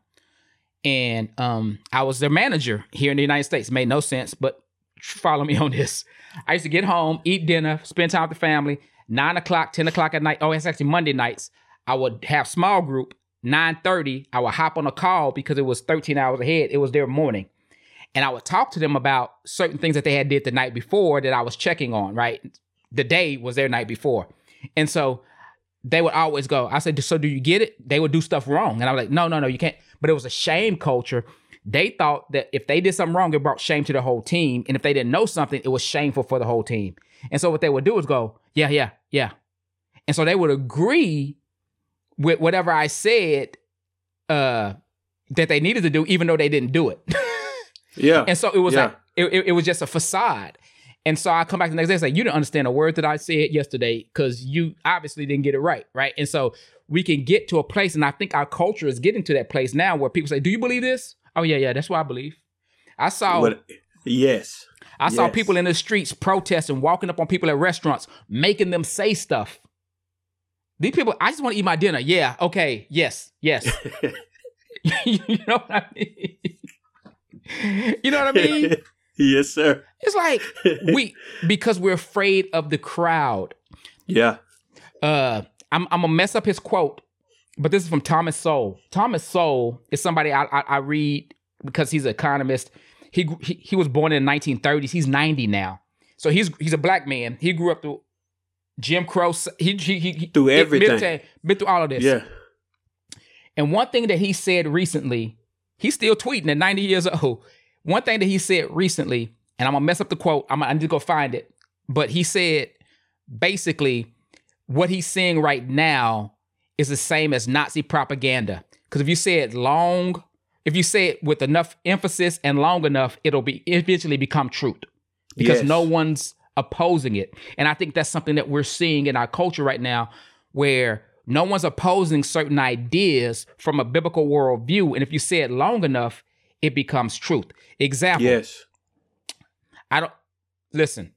And um I was their manager here in the United States. Made no sense, but follow me on this. I used to get home, eat dinner, spend time with the family. Nine o'clock, 10 o'clock at night. Oh, it's actually Monday nights. I would have small group. 9:30, I would hop on a call because it was 13 hours ahead. It was their morning. And I would talk to them about certain things that they had did the night before that I was checking on, right? The day was their night before. And so they would always go, I said, so do you get it? They would do stuff wrong. And I was like, no, no, no, you can't. But it was a shame culture they thought that if they did something wrong, it brought shame to the whole team. And if they didn't know something, it was shameful for the whole team. And so what they would do is go, yeah, yeah, yeah. And so they would agree with whatever I said uh, that they needed to do, even though they didn't do it. yeah. And so it was yeah. like, it, it was just a facade. And so I come back the next day and say, you didn't understand a word that I said yesterday because you obviously didn't get it right. Right. And so we can get to a place, and I think our culture is getting to that place now where people say, Do you believe this? Oh yeah, yeah, that's what I believe. I saw. What, yes. I yes. saw people in the streets protesting, walking up on people at restaurants, making them say stuff. These people, I just want to eat my dinner. Yeah, okay, yes, yes. you know what I mean? you know what I mean? yes, sir. It's like we because we're afraid of the crowd. Yeah. Uh, I'm I'm gonna mess up his quote, but this is from Thomas Sowell. Thomas Sowell is somebody I, I, I read because he's an economist. He, he he was born in the 1930s. He's 90 now, so he's he's a black man. He grew up through Jim Crow. He he, he through everything. Been, been through all of this. Yeah. And one thing that he said recently, he's still tweeting at 90 years old. One thing that he said recently, and I'm gonna mess up the quote. I'm gonna, I need to go find it. But he said basically what he's seeing right now is the same as Nazi propaganda. Because if you say it long, if you say it with enough emphasis and long enough, it'll be eventually become truth. Because yes. no one's opposing it. And I think that's something that we're seeing in our culture right now where no one's opposing certain ideas from a biblical worldview. And if you say it long enough, it becomes truth. Example. Yes. I don't listen.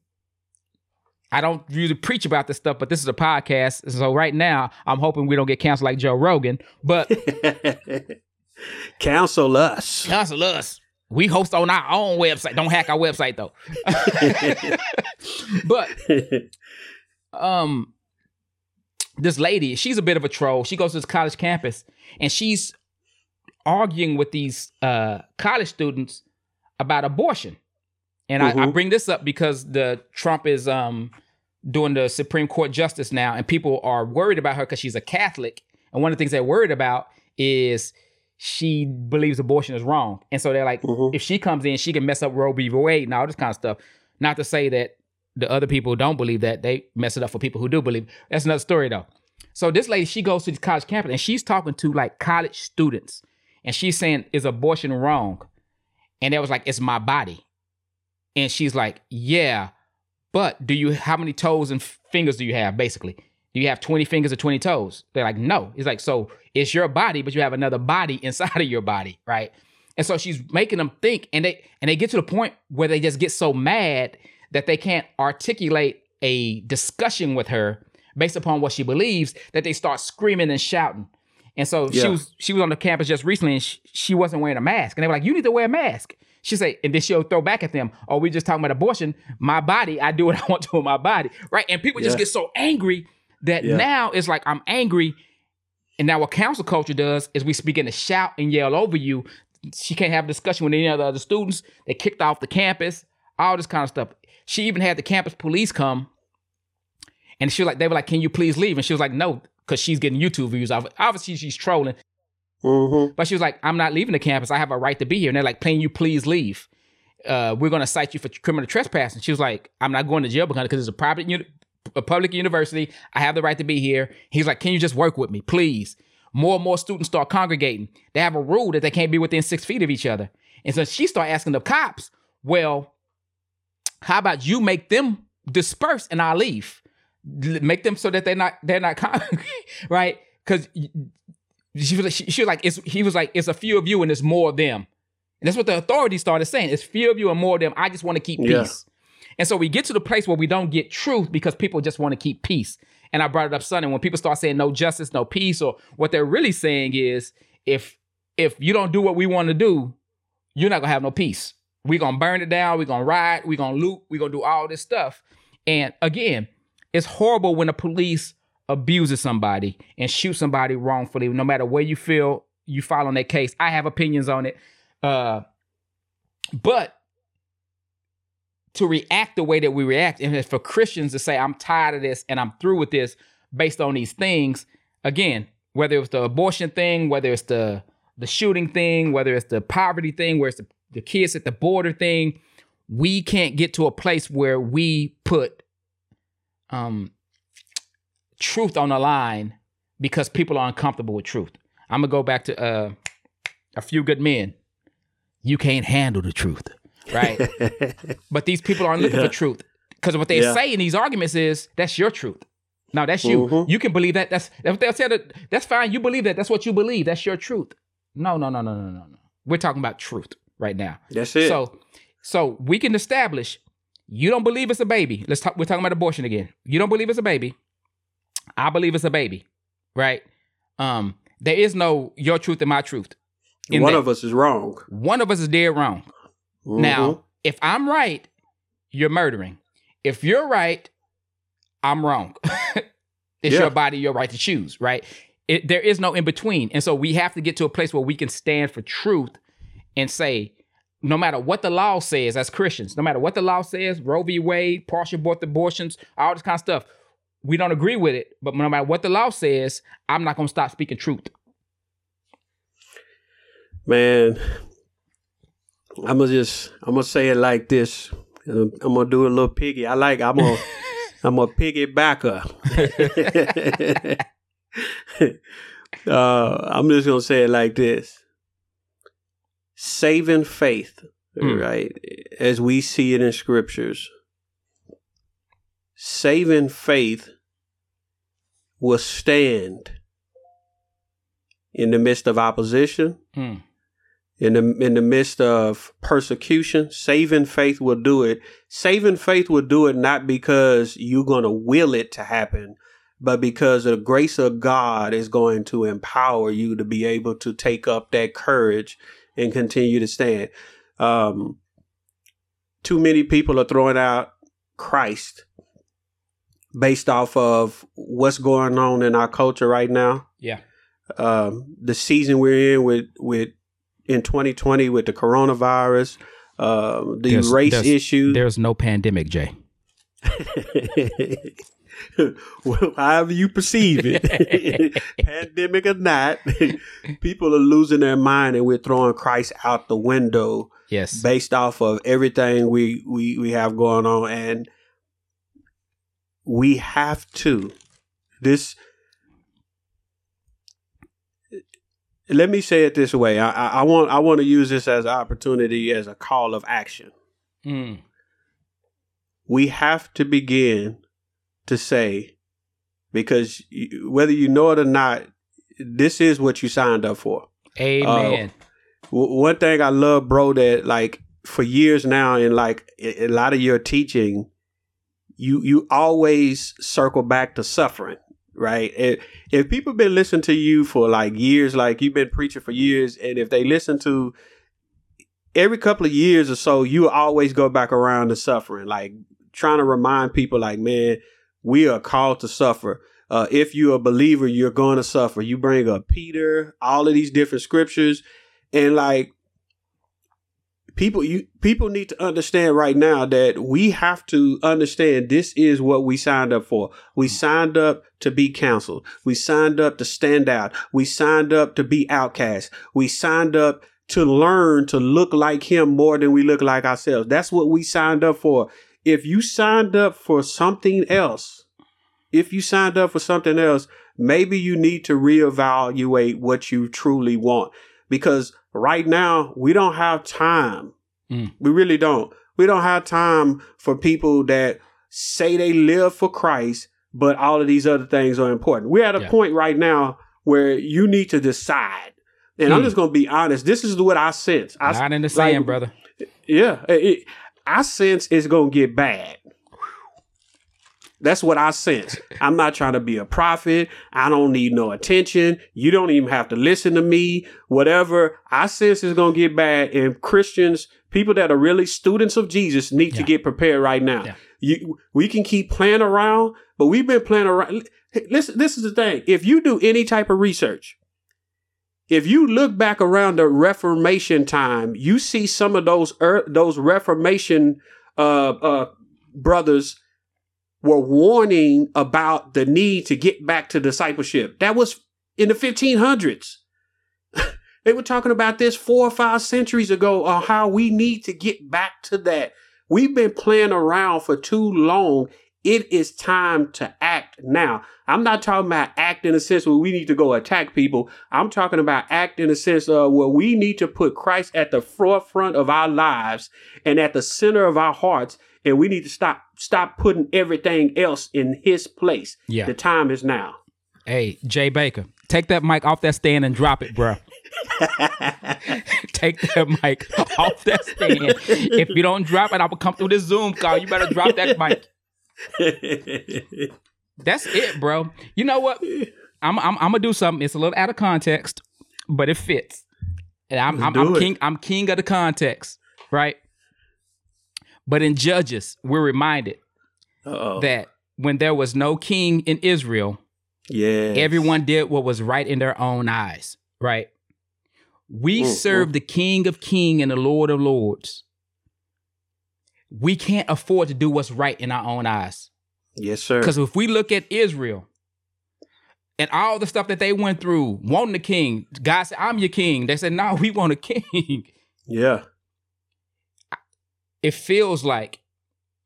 I don't usually preach about this stuff, but this is a podcast. So right now, I'm hoping we don't get canceled like Joe Rogan. But counsel us. Counsel us. We host on our own website. Don't hack our website though. but um this lady, she's a bit of a troll. She goes to this college campus and she's arguing with these uh college students about abortion. And mm-hmm. I, I, mm-hmm. bring this up because the Trump is um doing the Supreme Court justice now, and people are worried about her because she's a Catholic. And one of the things they're worried about is she believes abortion is wrong. And so they're like, mm-hmm. if she comes in, she can mess up Roe v. Wade and all this kind of stuff. Not to say that the other people don't believe that, they mess it up for people who do believe. That's another story though. So this lady, she goes to the college campus and she's talking to like college students. And she's saying, is abortion wrong? And they was like, it's my body. And she's like, yeah, but do you how many toes and fingers do you have basically? Do you have 20 fingers or 20 toes? They're like, no. It's like, so it's your body, but you have another body inside of your body, right? And so she's making them think, and they and they get to the point where they just get so mad that they can't articulate a discussion with her based upon what she believes that they start screaming and shouting. And so yeah. she was she was on the campus just recently and she, she wasn't wearing a mask. And they were like, you need to wear a mask. She say, and then she'll throw back at them, oh, we just talking about abortion. My body, I do what I want to with my body. Right. And people yeah. just get so angry that yeah. now it's like I'm angry. And now what cancel culture does is we begin to shout and yell over you. She can't have a discussion with any of the other students. They kicked off the campus, all this kind of stuff. She even had the campus police come and she was like, they were like, can you please leave? And she was like, no, because she's getting YouTube views. Obviously, she's trolling. Mm-hmm. But she was like, I'm not leaving the campus. I have a right to be here. And they're like, can you please leave? Uh, we're going to cite you for criminal trespass. And She was like, I'm not going to jail because it's a private, uni- a public university. I have the right to be here. He's like, can you just work with me, please? More and more students start congregating. They have a rule that they can't be within six feet of each other. And so she started asking the cops, well, How about you make them disperse and I leave? Make them so that they're not they're not right? Because she was, she, she was like, it's, he was like, it's a few of you and it's more of them. And that's what the authorities started saying. It's few of you and more of them. I just want to keep yeah. peace. And so we get to the place where we don't get truth because people just want to keep peace. And I brought it up Sunday when people start saying no justice, no peace, or what they're really saying is if if you don't do what we want to do, you're not gonna have no peace. We're gonna burn it down, we're gonna riot, we're gonna loot, we're gonna do all this stuff. And again, it's horrible when the police abuses somebody and shoots somebody wrongfully, no matter where you feel you file on that case. I have opinions on it. Uh, but to react the way that we react, and for Christians to say, I'm tired of this and I'm through with this based on these things, again, whether it's the abortion thing, whether it's the the shooting thing, whether it's the poverty thing, where it's the, the kids at the border thing, we can't get to a place where we put um truth on the line because people are uncomfortable with truth. I'm gonna go back to uh, a few good men. You can't handle the truth, right? but these people aren't looking yeah. for truth because what they yeah. say in these arguments is that's your truth. No, that's you. Mm-hmm. You can believe that. That's they'll say that. That's fine. You believe that. That's what you believe. That's your truth. No, no, no, no, no, no, no. We're talking about truth right now. That's it. So, so we can establish you don't believe it's a baby. Let's talk. We're talking about abortion again. You don't believe it's a baby. I believe it's a baby, right? Um, there is no your truth and my truth. One that. of us is wrong. One of us is dead wrong. Mm-hmm. Now, if I'm right, you're murdering. If you're right, I'm wrong. it's yeah. your body, your right to choose, right? It, there is no in between. And so we have to get to a place where we can stand for truth and say, no matter what the law says as Christians, no matter what the law says, Roe v. Wade, partial birth abortions, all this kind of stuff, we don't agree with it, but no matter what the law says, I'm not going to stop speaking truth. Man, I'm gonna just I'm gonna say it like this. I'm gonna do a little piggy. I like I'm gonna I'm a piggybacker. uh, I'm just gonna say it like this: saving faith, mm. right? As we see it in scriptures, saving faith will stand in the midst of opposition, mm. in the in the midst of persecution. Saving faith will do it. Saving faith will do it not because you're going to will it to happen, but because the grace of God is going to empower you to be able to take up that courage and continue to stand. Um, too many people are throwing out Christ based off of what's going on in our culture right now. Yeah. Um, the season we're in with with in 2020 with the coronavirus, uh, the there's, race there's, issue. There's no pandemic, Jay. well, however you perceive it, pandemic or not, people are losing their mind, and we're throwing Christ out the window. Yes, based off of everything we we we have going on, and we have to this let me say it this way I, I, I want i want to use this as an opportunity as a call of action mm. we have to begin to say because whether you know it or not this is what you signed up for. Amen. Uh, one thing i love bro that like for years now and like a lot of your teaching you you always circle back to suffering right? If, if people been listening to you for like years like you've been preaching for years and if they listen to every couple of years or so you always go back around to suffering like trying to remind people like man we are called to suffer uh, if you're a believer you're going to suffer you bring up peter all of these different scriptures and like people you people need to understand right now that we have to understand this is what we signed up for. We signed up to be counseled. We signed up to stand out. We signed up to be outcast. We signed up to learn to look like him more than we look like ourselves. That's what we signed up for. If you signed up for something else, if you signed up for something else, maybe you need to reevaluate what you truly want because right now we don't have time. Mm. We really don't. We don't have time for people that say they live for Christ, but all of these other things are important. We're at a yeah. point right now where you need to decide. And hmm. I'm just going to be honest. This is what I sense. I, Not in the sand, like, brother. Yeah. It, I sense it's going to get bad. That's what I sense. I'm not trying to be a prophet. I don't need no attention. You don't even have to listen to me. Whatever I sense is going to get bad. And Christians, people that are really students of Jesus, need yeah. to get prepared right now. Yeah. You, we can keep playing around, but we've been playing around. Listen, this is the thing. If you do any type of research, if you look back around the Reformation time, you see some of those er, those Reformation uh, uh, brothers were warning about the need to get back to discipleship. That was in the 1500s. they were talking about this four or five centuries ago on how we need to get back to that. We've been playing around for too long. It is time to act now. I'm not talking about act in a sense where we need to go attack people. I'm talking about act in a sense of where we need to put Christ at the forefront of our lives and at the center of our hearts and we need to stop stop putting everything else in his place. Yeah. The time is now. Hey, Jay Baker, take that mic off that stand and drop it, bro. take that mic off that stand. If you don't drop it, I will come through this Zoom call. You better drop that mic. That's it, bro. You know what? I'm I'm, I'm gonna do something. It's a little out of context, but it fits. And I'm I'm, I'm king. I'm king of the context, right? But in Judges, we're reminded Uh-oh. that when there was no king in Israel, yeah, everyone did what was right in their own eyes, right? We mm, serve mm. the King of King and the Lord of Lords. We can't afford to do what's right in our own eyes. Yes, sir. Because if we look at Israel and all the stuff that they went through, wanting a king, God said, I'm your king. They said, No, we want a king. Yeah it feels like,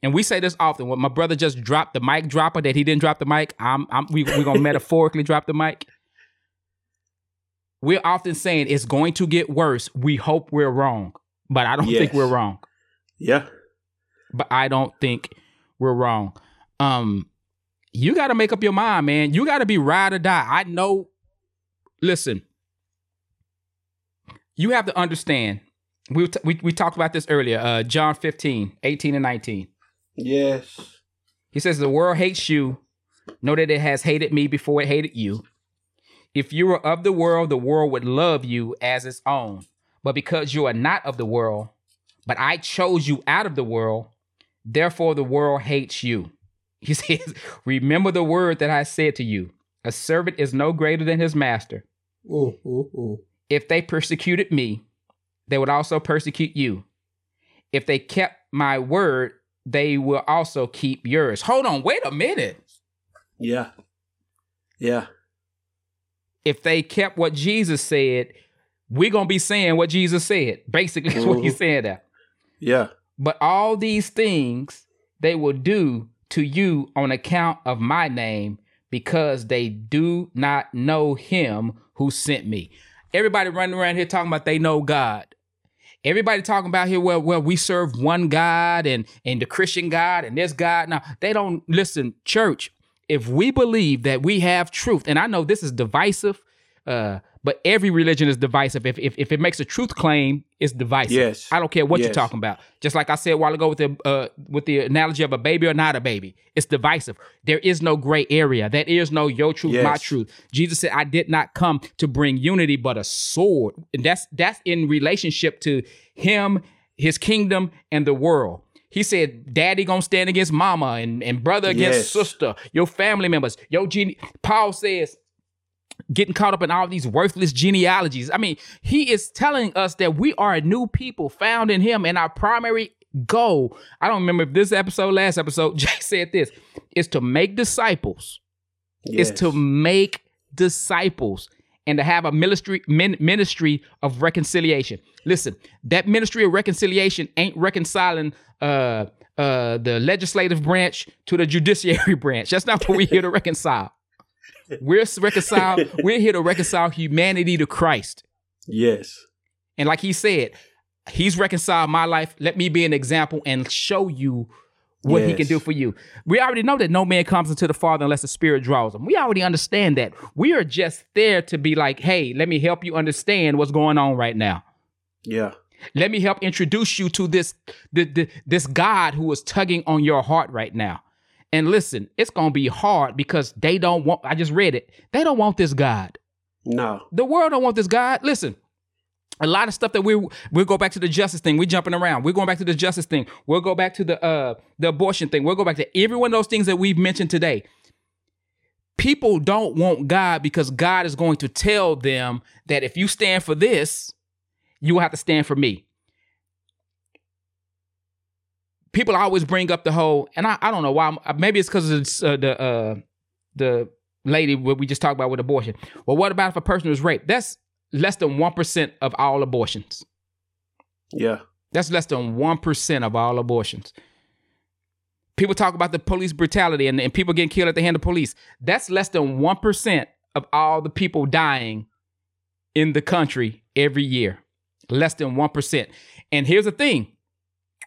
and we say this often. When my brother just dropped the mic dropper, that he didn't drop the mic. I'm, I'm we we gonna metaphorically drop the mic. We're often saying it's going to get worse. We hope we're wrong, but I don't yes. think we're wrong. Yeah, but I don't think we're wrong. Um, you got to make up your mind, man. You got to be ride or die. I know. Listen, you have to understand we, t- we we talked about this earlier. Uh, John 15, 18 and 19. Yes. He says, The world hates you. Know that it has hated me before it hated you. If you were of the world, the world would love you as its own. But because you are not of the world, but I chose you out of the world, therefore the world hates you. He says, Remember the word that I said to you a servant is no greater than his master. Ooh, ooh, ooh. If they persecuted me, they would also persecute you. If they kept my word, they will also keep yours. Hold on, wait a minute. Yeah. Yeah. If they kept what Jesus said, we're going to be saying what Jesus said. Basically, mm-hmm. what he's mm-hmm. saying there. Yeah. But all these things they will do to you on account of my name because they do not know him who sent me. Everybody running around here talking about they know God. Everybody talking about here, well, well, we serve one God and and the Christian God and this God. Now they don't listen, church. If we believe that we have truth, and I know this is divisive, uh, but every religion is divisive. If, if, if it makes a truth claim, it's divisive. Yes. I don't care what yes. you're talking about. Just like I said a while ago with the uh, with the analogy of a baby or not a baby, it's divisive. There is no gray area. There is no your truth, yes. my truth. Jesus said, "I did not come to bring unity, but a sword." And that's that's in relationship to Him, His kingdom, and the world. He said, Daddy gonna stand against mama and, and brother against yes. sister, your family members. Your gene Paul says, getting caught up in all these worthless genealogies. I mean, he is telling us that we are a new people found in him, and our primary goal, I don't remember if this episode, last episode, Jay said this, is to make disciples. Yes. Is to make disciples and to have a ministry ministry of reconciliation. Listen, that ministry of reconciliation ain't reconciling uh uh the legislative branch to the judiciary branch. That's not what we're here to reconcile. We're reconcile. we're here to reconcile humanity to Christ. Yes. And like he said, He's reconciled my life. Let me be an example and show you what yes. he can do for you. We already know that no man comes into the Father unless the Spirit draws him. We already understand that. We are just there to be like, hey, let me help you understand what's going on right now. Yeah. Let me help introduce you to this the, the, this God who is tugging on your heart right now. And listen, it's gonna be hard because they don't want. I just read it. They don't want this God. No, the world don't want this God. Listen, a lot of stuff that we we'll go back to the justice thing. We're jumping around. We're going back to the justice thing. We'll go back to the uh the abortion thing. We'll go back to every one of those things that we've mentioned today. People don't want God because God is going to tell them that if you stand for this, you will have to stand for me. People always bring up the whole, and I, I don't know why. Maybe it's because of uh, the uh, the lady what we just talked about with abortion. Well, what about if a person was raped? That's less than 1% of all abortions. Yeah. That's less than 1% of all abortions. People talk about the police brutality and, and people getting killed at the hand of police. That's less than 1% of all the people dying in the country every year. Less than 1%. And here's the thing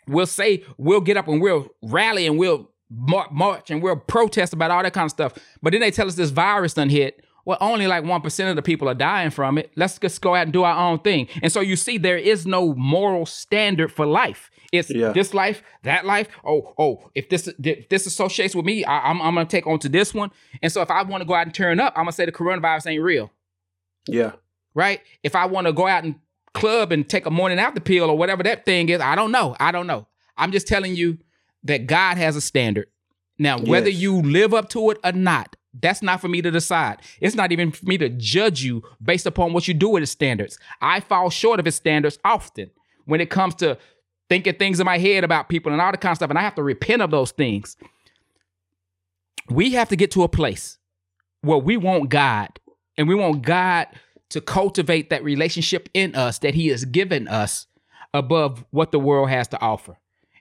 we'll say, we'll get up and we'll rally and we'll march and we'll protest about all that kind of stuff. But then they tell us this virus done hit well, only like 1% of the people are dying from it. Let's just go out and do our own thing. And so you see, there is no moral standard for life. It's yeah. this life, that life. Oh, oh, if this if this associates with me, I, am I'm, I'm gonna take on to this one. And so if I want to go out and turn up, I'm gonna say the coronavirus ain't real. Yeah. Right? If I want to go out and club and take a morning after pill or whatever that thing is, I don't know. I don't know. I'm just telling you that God has a standard. Now, whether yes. you live up to it or not, that's not for me to decide. It's not even for me to judge you based upon what you do with his standards. I fall short of his standards often when it comes to thinking things in my head about people and all the kind of stuff, and I have to repent of those things. We have to get to a place where we want God and we want God to cultivate that relationship in us that He has given us above what the world has to offer.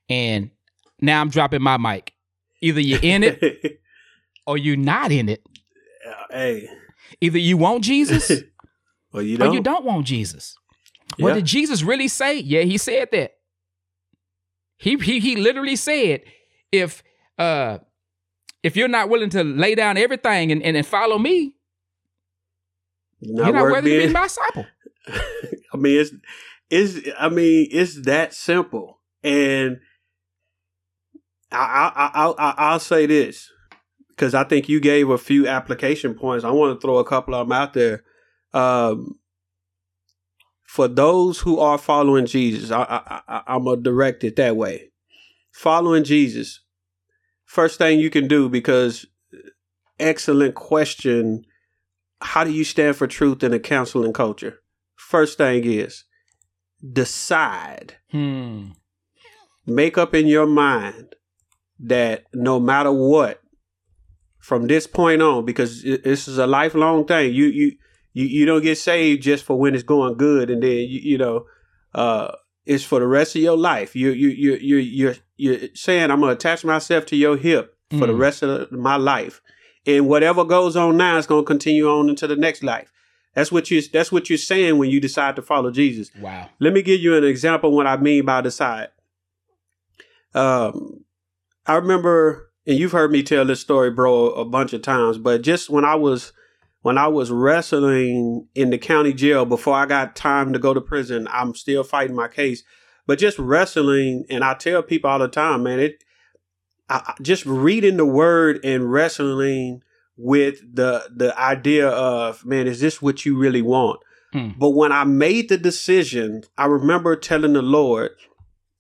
And now I'm dropping my mic. Either you're in it or you're not in it. Hey. Either you want Jesus or you don't. Or you don't want Jesus. Yeah. What did Jesus really say? Yeah, he said that. He he he literally said, if uh if you're not willing to lay down everything and, and, and follow me, not you're not worthy being, to be my disciple. I mean, it's it's I mean, it's that simple. And I I I, I I'll say this because I think you gave a few application points. I want to throw a couple of them out there. Um, for those who are following Jesus, I, I, I, I'm gonna direct it that way. Following Jesus, first thing you can do because excellent question. How do you stand for truth in a counseling culture? First thing is decide. Hmm. Make up in your mind that no matter what, from this point on because this is a lifelong thing. You you you you don't get saved just for when it's going good, and then you, you know uh, it's for the rest of your life. You you you you you're you're saying I'm gonna attach myself to your hip for mm. the rest of my life, and whatever goes on now is gonna continue on into the next life. That's what you that's what you're saying when you decide to follow Jesus. Wow. Let me give you an example what I mean by decide. Um, I remember and you've heard me tell this story, bro, a bunch of times. But just when I was when I was wrestling in the county jail before I got time to go to prison, I'm still fighting my case. But just wrestling, and I tell people all the time, man, it I, just reading the word and wrestling with the the idea of, man, is this what you really want? Hmm. But when I made the decision, I remember telling the Lord,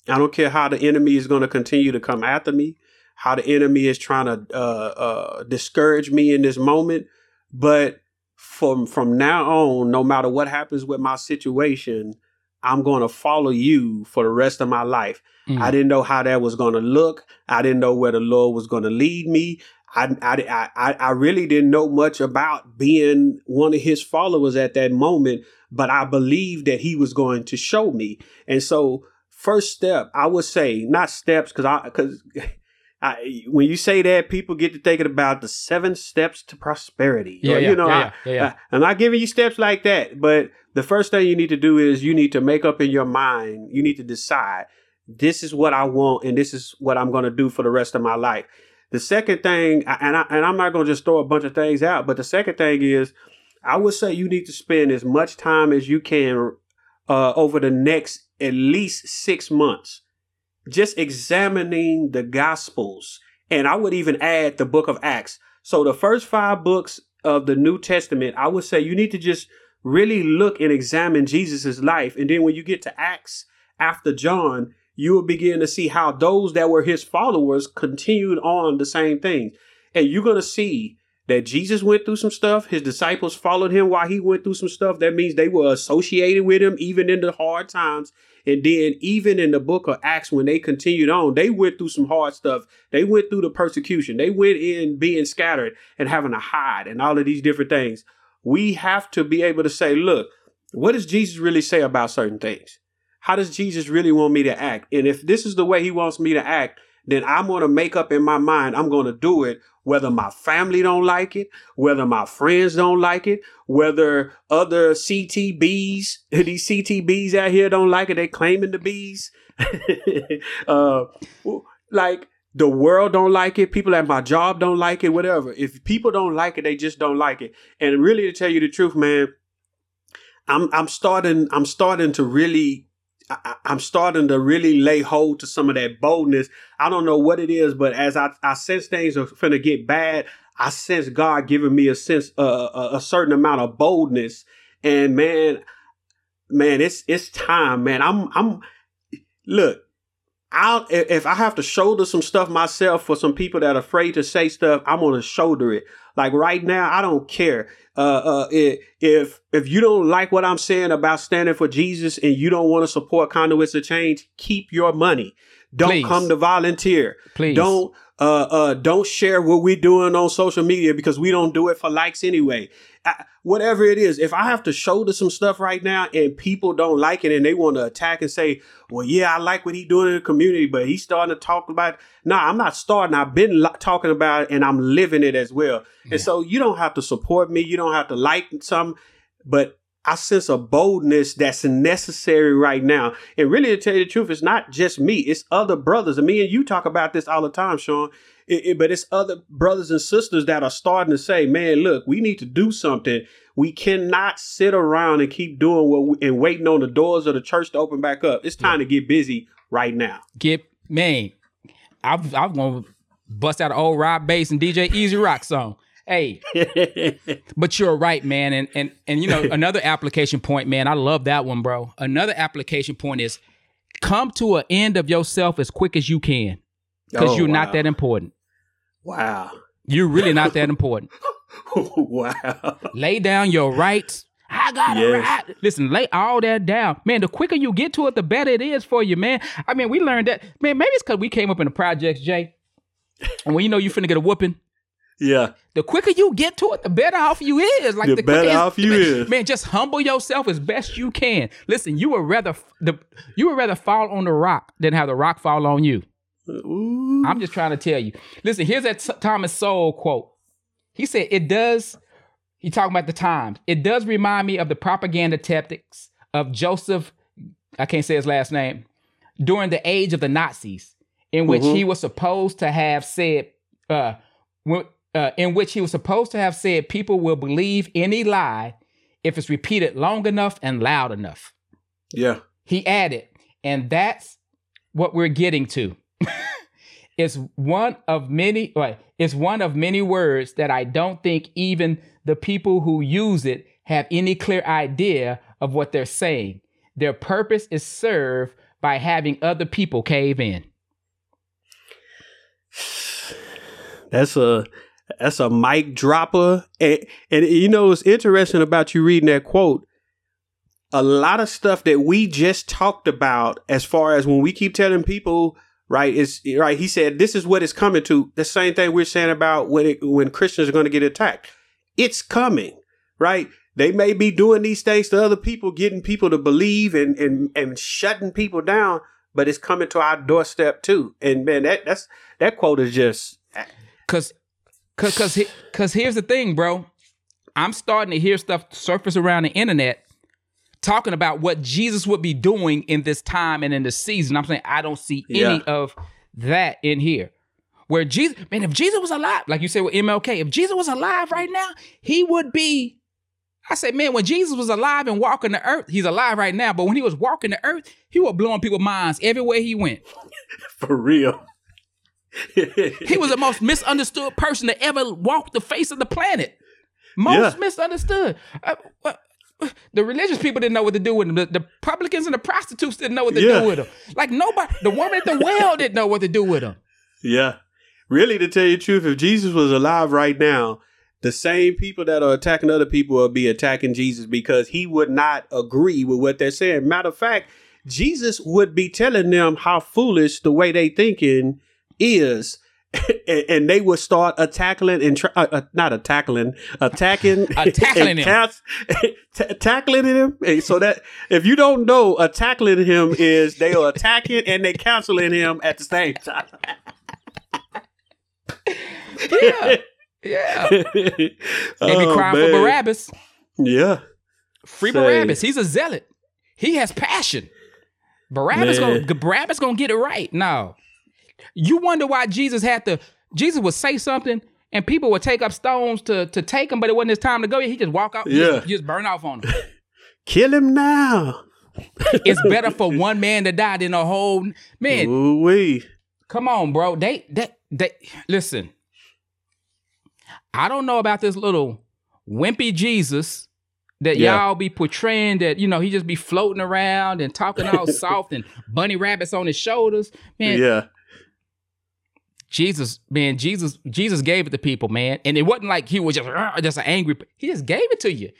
I don't care how the enemy is going to continue to come after me how the enemy is trying to uh, uh, discourage me in this moment. But from from now on, no matter what happens with my situation, I'm going to follow you for the rest of my life. Mm. I didn't know how that was going to look. I didn't know where the Lord was going to lead me. I, I, I, I really didn't know much about being one of his followers at that moment, but I believed that he was going to show me. And so, first step, I would say, not steps, because I, because I, when you say that, people get to thinking about the seven steps to prosperity. Yeah, or, yeah, you know, yeah, I, yeah. I, I'm not giving you steps like that, but the first thing you need to do is you need to make up in your mind. You need to decide this is what I want, and this is what I'm going to do for the rest of my life. The second thing, and I, and I'm not going to just throw a bunch of things out, but the second thing is, I would say you need to spend as much time as you can uh, over the next at least six months just examining the gospels and i would even add the book of acts so the first five books of the new testament i would say you need to just really look and examine jesus' life and then when you get to acts after john you will begin to see how those that were his followers continued on the same thing and you're going to see that Jesus went through some stuff. His disciples followed him while he went through some stuff. That means they were associated with him even in the hard times. And then even in the book of Acts, when they continued on, they went through some hard stuff. They went through the persecution. They went in being scattered and having to hide and all of these different things. We have to be able to say, look, what does Jesus really say about certain things? How does Jesus really want me to act? And if this is the way he wants me to act, then I'm going to make up in my mind, I'm going to do it whether my family don't like it, whether my friends don't like it, whether other CTBs, these CTBs out here don't like it, they claiming the bees. uh, like the world don't like it, people at my job don't like it, whatever. If people don't like it, they just don't like it. And really to tell you the truth, man, I'm I'm starting I'm starting to really I, am starting to really lay hold to some of that boldness. I don't know what it is, but as I, I sense things are finna get bad, I sense God giving me a sense, uh, a, a certain amount of boldness. And man, man, it's it's time, man. I'm I'm look. I'll if I have to shoulder some stuff myself for some people that are afraid to say stuff, I'm gonna shoulder it. Like right now, I don't care. Uh, uh, if if you don't like what I'm saying about standing for Jesus and you don't want to support conduits of change, keep your money. Don't Please. come to volunteer. Please don't uh, uh, don't share what we're doing on social media because we don't do it for likes anyway. I, whatever it is, if I have to shoulder some stuff right now and people don't like it and they want to attack and say, well, yeah, I like what he's doing in the community, but he's starting to talk about it. Nah, I'm not starting. I've been lo- talking about it and I'm living it as well. Yeah. And so you don't have to support me. You don't have to like some, but I sense a boldness that's necessary right now. And really, to tell you the truth, it's not just me, it's other brothers. And me and you talk about this all the time, Sean. It, it, but it's other brothers and sisters that are starting to say, man, look, we need to do something. We cannot sit around and keep doing what we, and waiting on the doors of the church to open back up. It's time yeah. to get busy right now. Get, man, I'm, I'm going to bust out an old Rob Base and DJ E-Z Rock song. Hey, but you're right, man. And and and you know another application point, man. I love that one, bro. Another application point is come to an end of yourself as quick as you can, because oh, you're wow. not that important. Wow, you're really not that important. wow. Lay down your rights. I got it yes. right. Listen, lay all that down. Man, the quicker you get to it, the better it is for you, man. I mean, we learned that. Man, maybe it's because we came up in the projects, Jay. And when you know you finna get a whooping, yeah. The quicker you get to it, the better off you is. Like the, the better off you man, is. Man, just humble yourself as best you can. Listen, you would rather the you would rather fall on the rock than have the rock fall on you. Ooh. I'm just trying to tell you. Listen, here's that Thomas Sowell quote. He said, "It does." He talking about the times. It does remind me of the propaganda tactics of Joseph. I can't say his last name. During the age of the Nazis, in which mm-hmm. he was supposed to have said, uh, uh, in which he was supposed to have said, People will believe any lie if it's repeated long enough and loud enough. Yeah. He added, and that's what we're getting to. it's one of many, it's one of many words that I don't think even the people who use it have any clear idea of what they're saying. Their purpose is served by having other people cave in. That's a that's a mic dropper. And, and you know, it's interesting about you reading that quote. A lot of stuff that we just talked about, as far as when we keep telling people, right, is right. He said, this is what it's coming to. The same thing we're saying about when it, when Christians are going to get attacked. It's coming, right? They may be doing these things to other people, getting people to believe and, and, and shutting people down, but it's coming to our doorstep too. And man, that that's that quote is just cause cause cause, cause here's the thing, bro. I'm starting to hear stuff surface around the internet talking about what Jesus would be doing in this time and in this season. I'm saying I don't see any yeah. of that in here. Where Jesus, man, if Jesus was alive, like you said with MLK, if Jesus was alive right now, he would be. I said, man, when Jesus was alive and walking the earth, he's alive right now, but when he was walking the earth, he was blowing people's minds everywhere he went. For real. He was the most misunderstood person to ever walk the face of the planet. Most yeah. misunderstood. Uh, the religious people didn't know what to do with him. The, the publicans and the prostitutes didn't know what to yeah. do with him. Like nobody, the woman at the well didn't know what to do with him. Yeah. Really, to tell you the truth, if Jesus was alive right now, the same people that are attacking other people will be attacking Jesus because he would not agree with what they're saying. Matter of fact, Jesus would be telling them how foolish the way they thinking is and, they would start attacking and uh, uh, not attacking, attacking, attacking him, t- tackling him. And so that if you don't know, attacking him is they are attacking and they canceling him at the same time. yeah, yeah. They be oh, crying for Barabbas. Yeah, free Say. Barabbas. He's a zealot. He has passion. Barabbas gonna Barabbas gonna get it right. No. You wonder why Jesus had to, Jesus would say something and people would take up stones to to take him, but it wasn't his time to go. He just walk out, yeah. just, just burn off on them. Kill him now. it's better for one man to die than a whole man. Ooh-wee. Come on, bro. They they they listen. I don't know about this little wimpy Jesus that yeah. y'all be portraying that, you know, he just be floating around and talking all soft and bunny rabbits on his shoulders. Man, yeah. Jesus, man, Jesus, Jesus gave it to people, man, and it wasn't like he was just just an angry. He just gave it to you,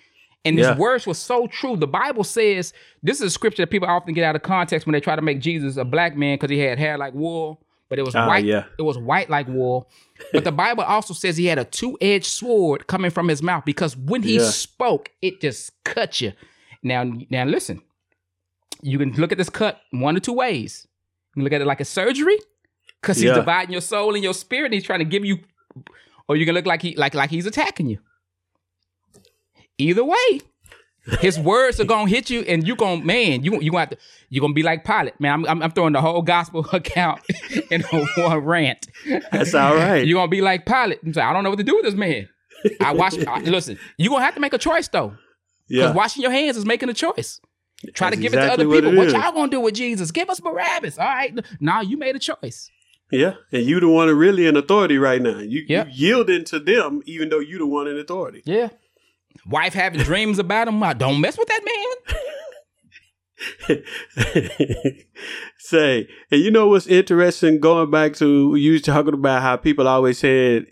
and his yeah. words were so true. The Bible says this is a scripture that people often get out of context when they try to make Jesus a black man because he had hair like wool, but it was uh, white. Yeah. It was white like wool. But the Bible also says he had a two-edged sword coming from his mouth because when he yeah. spoke, it just cut you. Now, now listen, you can look at this cut one or two ways. You can look at it like a surgery because he's yeah. dividing your soul and your spirit. And he's trying to give you, or you can look like he like like he's attacking you. Either way, his words are gonna hit you, and you gonna man, you you gonna to, you gonna be like Pilate, man. I'm, I'm, I'm throwing the whole gospel account in one rant. That's all right. You're gonna be like Pilate. I don't know what to do with this man. I watch. I, listen, you are gonna have to make a choice though. Yeah. Because washing your hands is making a choice. Try That's to give exactly it to other people. What, what y'all gonna do with Jesus? Give us Barabbas. All right. Now you made a choice. Yeah, and you the one really in authority right now. You, you yielding to them, even though you the one in authority. Yeah. Wife having dreams about him. I don't mess with that man. Say, and you know what's interesting? Going back to you was talking about how people always said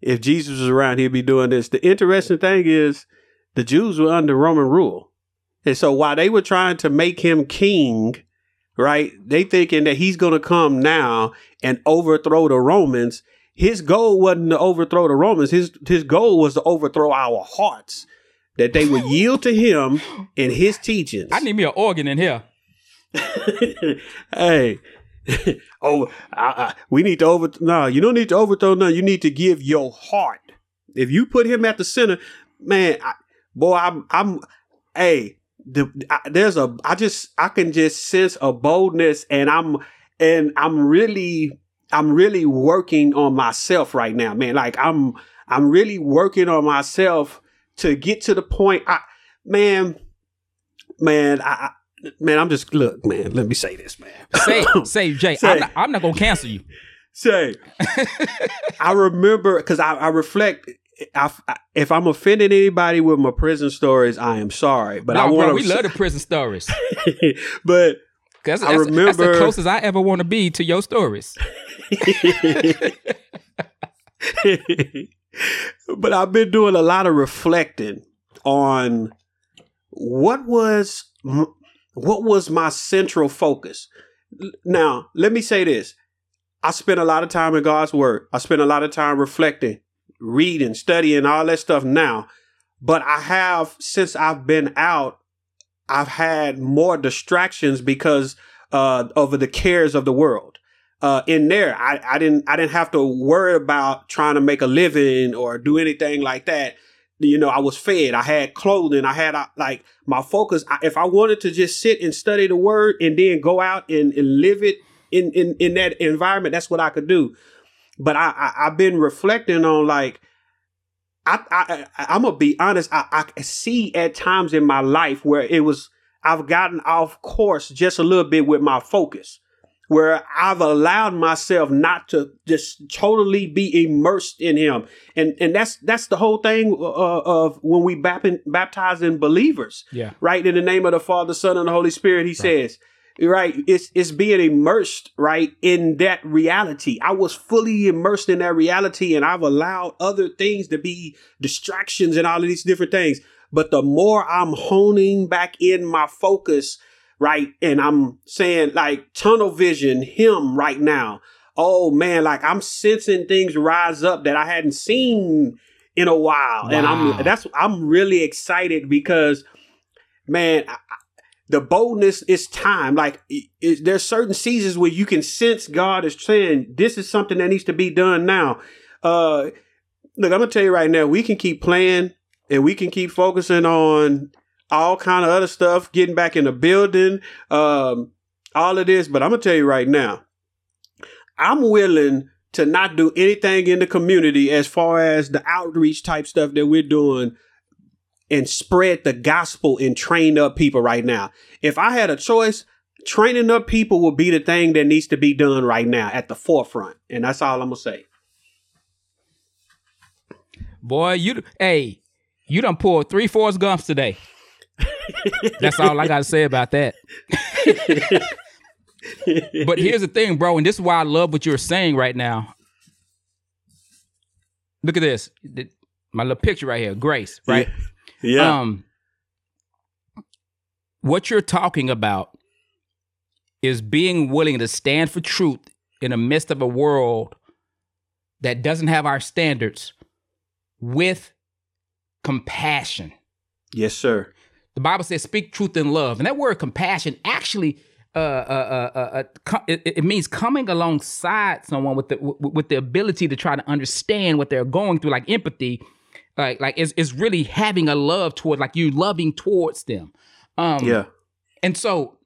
if Jesus was around, he'd be doing this. The interesting thing is the Jews were under Roman rule, and so while they were trying to make him king right? They thinking that he's going to come now and overthrow the Romans. His goal wasn't to overthrow the Romans. His his goal was to overthrow our hearts. That they would yield to him and his teachings. I need me an organ in here. hey, oh, I, I, we need to over. No, you don't need to overthrow. No, you need to give your heart. If you put him at the center, man, I, boy, I'm, I'm. Hey, the I, there's a I just I can just sense a boldness and I'm and I'm really I'm really working on myself right now, man. Like I'm I'm really working on myself to get to the point I man man I, man I'm just look man let me say this man. Say say Jay say, I'm, not, I'm not gonna cancel you. Say. I remember because I, I reflect I, if I'm offending anybody with my prison stories, I am sorry. But no, I want we love the prison stories. but that's, I remember that's the closest I ever want to be to your stories. but I've been doing a lot of reflecting on what was what was my central focus. Now, let me say this. I spent a lot of time in God's word. I spent a lot of time reflecting reading, studying, all that stuff now. But I have, since I've been out, I've had more distractions because uh, over the cares of the world. Uh, in there, I, I didn't I didn't have to worry about trying to make a living or do anything like that. You know, I was fed. I had clothing. I had uh, like my focus. If I wanted to just sit and study the word and then go out and, and live it in, in in that environment, that's what I could do. But I, I I've been reflecting on like I, I, I am gonna be honest. I, I see at times in my life where it was I've gotten off course just a little bit with my focus, where I've allowed myself not to just totally be immersed in Him, and and that's that's the whole thing uh, of when we baptize in believers, yeah, right in the name of the Father, Son, and the Holy Spirit. He right. says right it's it's being immersed right in that reality. I was fully immersed in that reality and i've allowed other things to be distractions and all of these different things. But the more i'm honing back in my focus right and i'm saying like tunnel vision him right now. Oh man like i'm sensing things rise up that i hadn't seen in a while. Wow. and i'm that's i'm really excited because man I, the boldness is time. Like it, it, there's certain seasons where you can sense God is saying this is something that needs to be done now. Uh, look, I'm gonna tell you right now, we can keep playing and we can keep focusing on all kind of other stuff, getting back in the building, um, all of this. But I'm gonna tell you right now, I'm willing to not do anything in the community as far as the outreach type stuff that we're doing and spread the gospel and train up people right now. If I had a choice, training up people will be the thing that needs to be done right now at the forefront. And that's all I'm gonna say. Boy, you hey, you done pulled three Forrest Gumps today. that's all I gotta say about that. but here's the thing, bro, and this is why I love what you're saying right now. Look at this. My little picture right here, Grace, right? Yeah. Yeah. Um, what you're talking about is being willing to stand for truth in the midst of a world that doesn't have our standards with compassion. Yes, sir. The Bible says, speak truth in love. And that word compassion actually uh, uh, uh, uh, uh it, it, means coming alongside someone with the with the ability to try to understand what they're going through, like empathy, like like it's, it's really having a love toward like you loving towards them. Um yeah. and so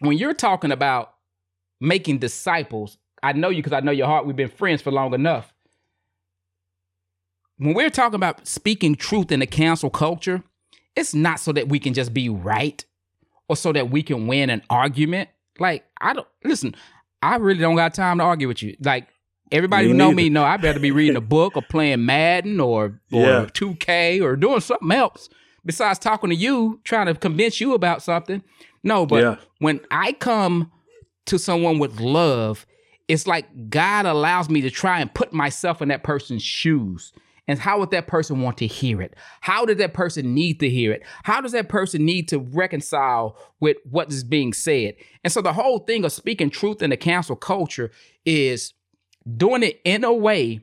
when you're talking about making disciples i know you because i know your heart we've been friends for long enough. When we're talking about speaking truth in the cancel culture it's not so that we can just be right or so that we can win an argument. Like i don't listen i really don't got time to argue with you. Like Everybody me who know me know I better be reading a book or playing Madden or or yeah. 2K or doing something else besides talking to you, trying to convince you about something. No, but yeah. when I come to someone with love, it's like God allows me to try and put myself in that person's shoes. And how would that person want to hear it? How does that person need to hear it? How does that person need to reconcile with what is being said? And so the whole thing of speaking truth in the cancel culture is doing it in a way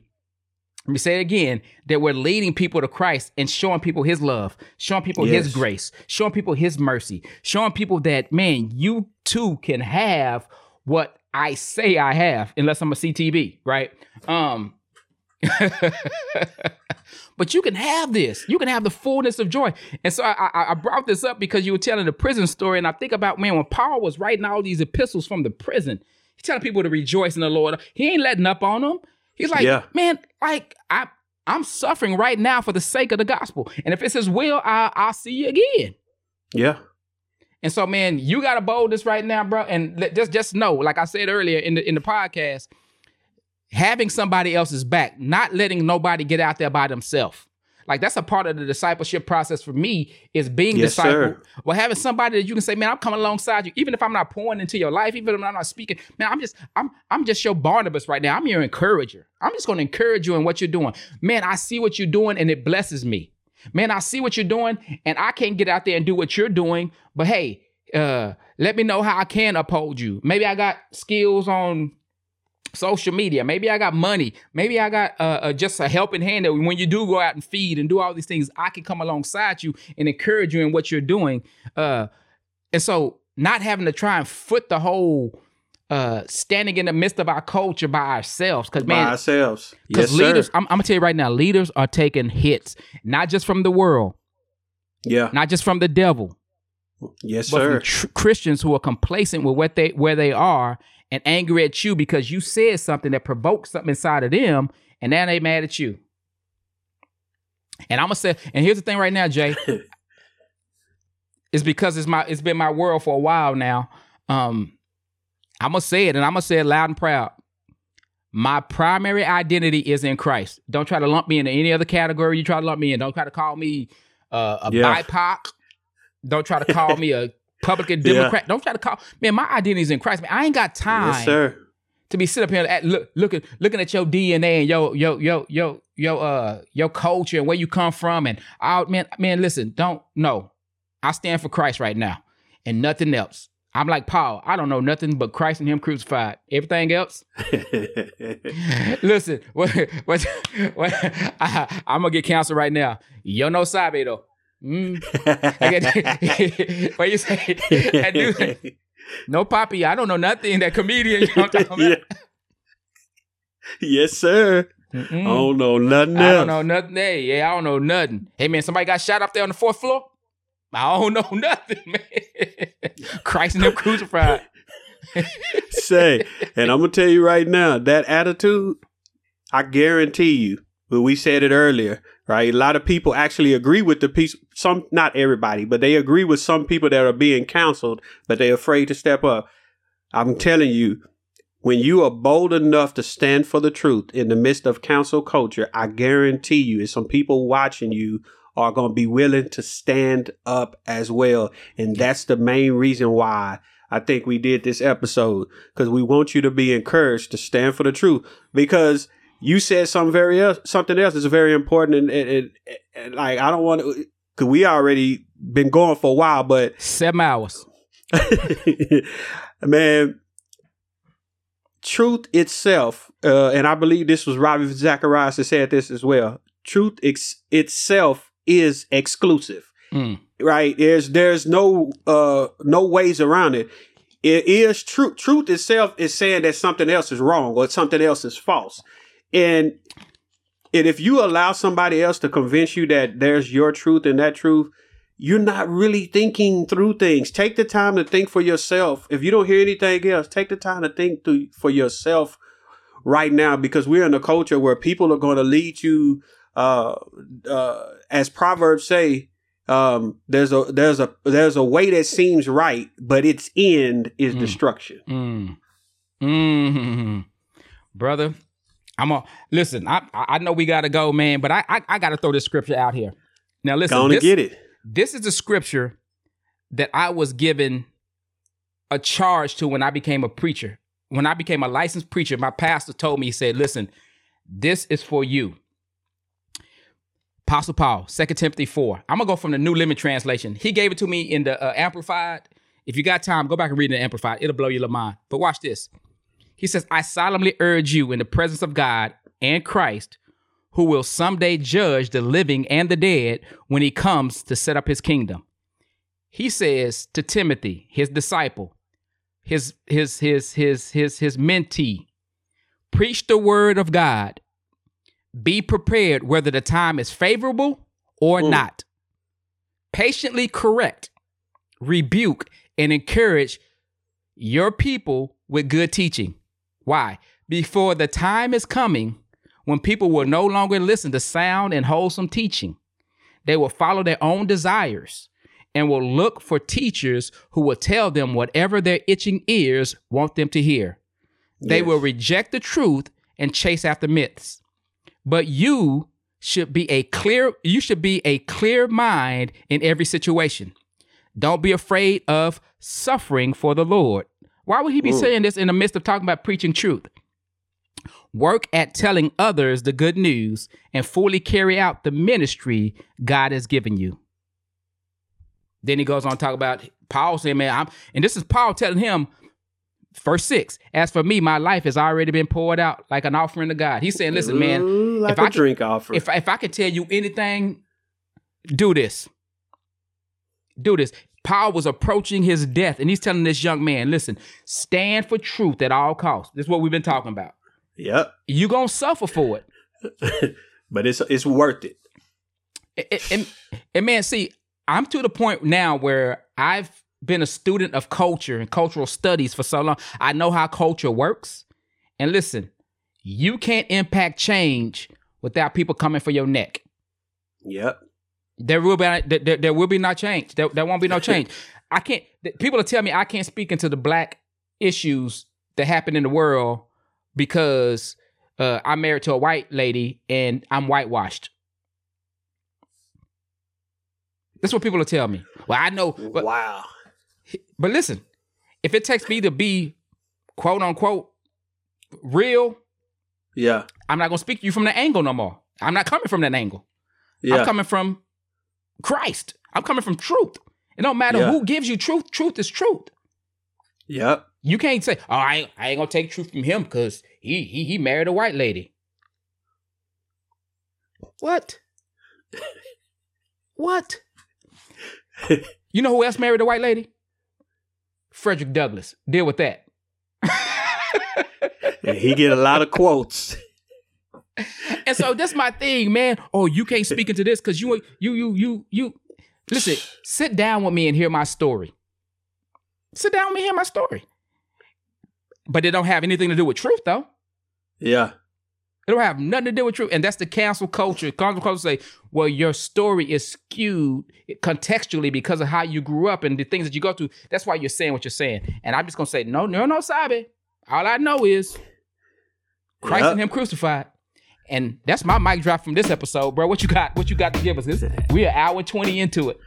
let me say it again that we're leading people to Christ and showing people his love, showing people yes. his grace, showing people his mercy, showing people that, man, you too can have what I say I have, unless I'm a CTB, right? Um, but you can have this. You can have the fullness of joy. And so I, I, I, brought this up because you were telling the prison story, and I think about man when Paul was writing all these epistles from the prison, He's telling people to rejoice in the Lord. He ain't letting up on them. He's like, yeah. man, like I I'm suffering right now for the sake of the gospel. And if it's his will, I I'll see you again. Yeah. And so, man, you got a boldness right now, bro. And just just know, like I said earlier in the in the podcast, having somebody else's back, not letting nobody get out there by themselves. Like that's a part of the discipleship process for me is being yes, discipled. Well, having somebody that you can say, man, I'm coming alongside you, even if I'm not pouring into your life, even if I'm not speaking. Man, I'm just, I'm, I'm just your Barnabas right now. I'm your encourager. I'm just going to encourage you in what you're doing. Man, I see what you're doing and it blesses me. Man, I see what you're doing and I can't get out there and do what you're doing. But hey, uh, let me know how I can uphold you. Maybe I got skills on social media. Maybe I got money. Maybe I got uh, uh, just a helping hand that when you do go out and feed and do all these things, I can come alongside you and encourage you in what you're doing. Uh, and so not having to try and foot the whole uh standing in the midst of our culture by ourselves because man by ourselves because yes, leaders. I'm, I'm gonna tell you right now leaders are taking hits not just from the world yeah not just from the devil yes but sir from tr- christians who are complacent with what they where they are and angry at you because you said something that provoked something inside of them and now they mad at you and i'm gonna say and here's the thing right now jay it's because it's my it's been my world for a while now um I'm gonna say it, and I'm gonna say it loud and proud. My primary identity is in Christ. Don't try to lump me into any other category you try to lump me in. Don't try to call me uh, a Yeah. BIPOC. Don't try to call me a Republican Yeah. Democrat. Don't try to call man. My identity is in Christ. Man, I ain't got time yes sir to be sitting up here at, look, looking looking at your DNA and your your your your your uh your culture and where you come from and out man man listen don't no I stand for Christ right now and nothing else. I'm like Paul. I don't know nothing but Christ and Him crucified. Everything else, listen. What what what? I, am gonna get canceled right now. Yo no sabe though. Mm. What you say? That dude- no poppy. I don't know nothing. That comedian. You know what I'm talking about? Yeah. yes sir Mm-mm. I don't know nothing I else don't know nothing. Hey, yeah, I don't know nothing. Hey, man, somebody got shot up there on the fourth floor. I don't know nothing, man. Christ and them crucified. say, and I'm gonna tell you right now, that attitude, I guarantee you, but we said it earlier, right? A lot of people actually agree with the piece. Some, not everybody, but they agree with some people that are being canceled, but they're afraid to step up. I'm telling you, when you are bold enough to stand for the truth in the midst of cancel culture, I guarantee you, some people watching you are going to be willing to stand up as well. And that's the main reason why I think we did this episode because we want you to be encouraged to stand for the truth because you said something very else, something else is very important and, and, and, and like I don't want to because we already been going for a while, but Seven hours. man, truth itself, uh, and I believe this was Ravi Zacharias that said this as well. Truth ex- itself is exclusive Mm. right there's there's no uh no ways around it it is truth truth itself is saying that something else is wrong or something else is false and and if you allow somebody else to convince you that there's your truth and that truth you're not really thinking through things take the time to think for yourself if you don't hear anything else take the time to think through for yourself right now because we're in a culture where people are going to lead you uh uh as proverbs say um there's a there's a there's a way that seems right but its end is Mm. destruction Mm. Mm. Brother, I'm a listen. I I know we gotta go, man, but I I, I gotta throw this scripture out here. Now listen, gonna this, get it this is the scripture that I was given a charge to when I became a preacher. When I became a licensed preacher, my pastor told me, he said, listen, this is for you. Apostle Paul, 2 Timothy 4. I'm going to go from the New Living Translation. He gave it to me in the uh, Amplified. If you got time, go back and read the Amplified. It'll blow your mind. But watch this. He says, I solemnly urge you in the presence of God and Christ, who will someday judge the living and the dead when he comes to set up his kingdom. He says to Timothy, his disciple, his his his his his his mentee, preach the word of God. Be prepared whether the time is favorable or Mm. not. Patiently correct, rebuke, and encourage your people with good teaching. Why? Before the time is coming when people will no longer listen to sound and wholesome teaching. They will follow their own desires and will look for teachers who will tell them whatever their itching ears want them to hear. They Yes. will reject the truth and chase after myths. But you should be a clear you should be a clear mind in every situation. Don't be afraid of suffering for the Lord. Why would he be Mm. saying this in the midst of talking about preaching truth? Work at telling others the good news and fully carry out the ministry God has given you. Then he goes on to talk about Paul saying, Man, I'm, and this is Paul telling him, verse 6 As for me, my life has already been poured out like an offering to God. He's saying, Listen, man, Ooh, like if I can- drink offering if, if I can tell you anything, do this. Do this. Paul was approaching his death, and he's telling this young man, listen, stand for truth at all costs. This is what we've been talking about. Yep. You're gonna suffer for it. but it's it's worth it. And, and, and man, see, I'm to the point now where I've been a student of culture and cultural studies for so long. I know how culture works. And listen, you can't impact change without people coming for your neck. Yep. There will be there, there will be no change. There, there won't be no change. I can't. People are telling me I can't speak into the black issues that happen in the world because uh, I'm married to a white lady and I'm whitewashed. That's what people are telling me. Well, I know. But, wow. But listen, if it takes me to be quote unquote real, yeah, I'm not gonna speak to you from that angle no more. I'm not coming from that angle. Yeah. I'm coming from Christ. I'm coming from truth. It don't matter Yeah. who gives you truth. Truth is truth. Yep. You can't say, "Oh, I ain't, I ain't gonna take truth from him because he he he married a white lady." What? what? you know who else married a white lady? Frederick Douglass. Deal with that. He get a lot of quotes. And so that's my thing, man. Oh, you can't speak into this because you you you you you listen, sit down with me and hear my story. Sit down with me and hear my story. But it don't have anything to do with truth, though. Yeah. It don't have nothing to do with truth. And that's the cancel culture. Cancel culture say, well, your story is skewed contextually because of how you grew up and the things that you go through. That's why you're saying what you're saying. And I'm just gonna say, no, no, no, Sabe. All I know is Christ Yep. and Him crucified. And that's my mic drop from this episode, bro. What you got? What you got to give us? This, we're an hour 20 into it.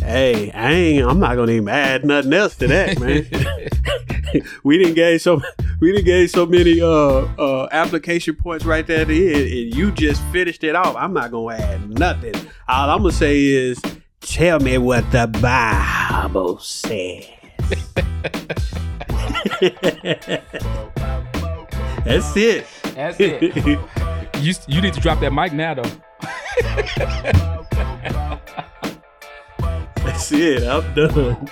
Hey, I ain't. I'm not gonna even add nothing else to that, man. we didn't get so we didn't get so many uh uh application points right there at the end, and you just finished it off. I'm not gonna add nothing. All I'm gonna say is, tell me what the Bible says. That's it. That's it. you, you need to drop that mic now, though. That's it. I'm done.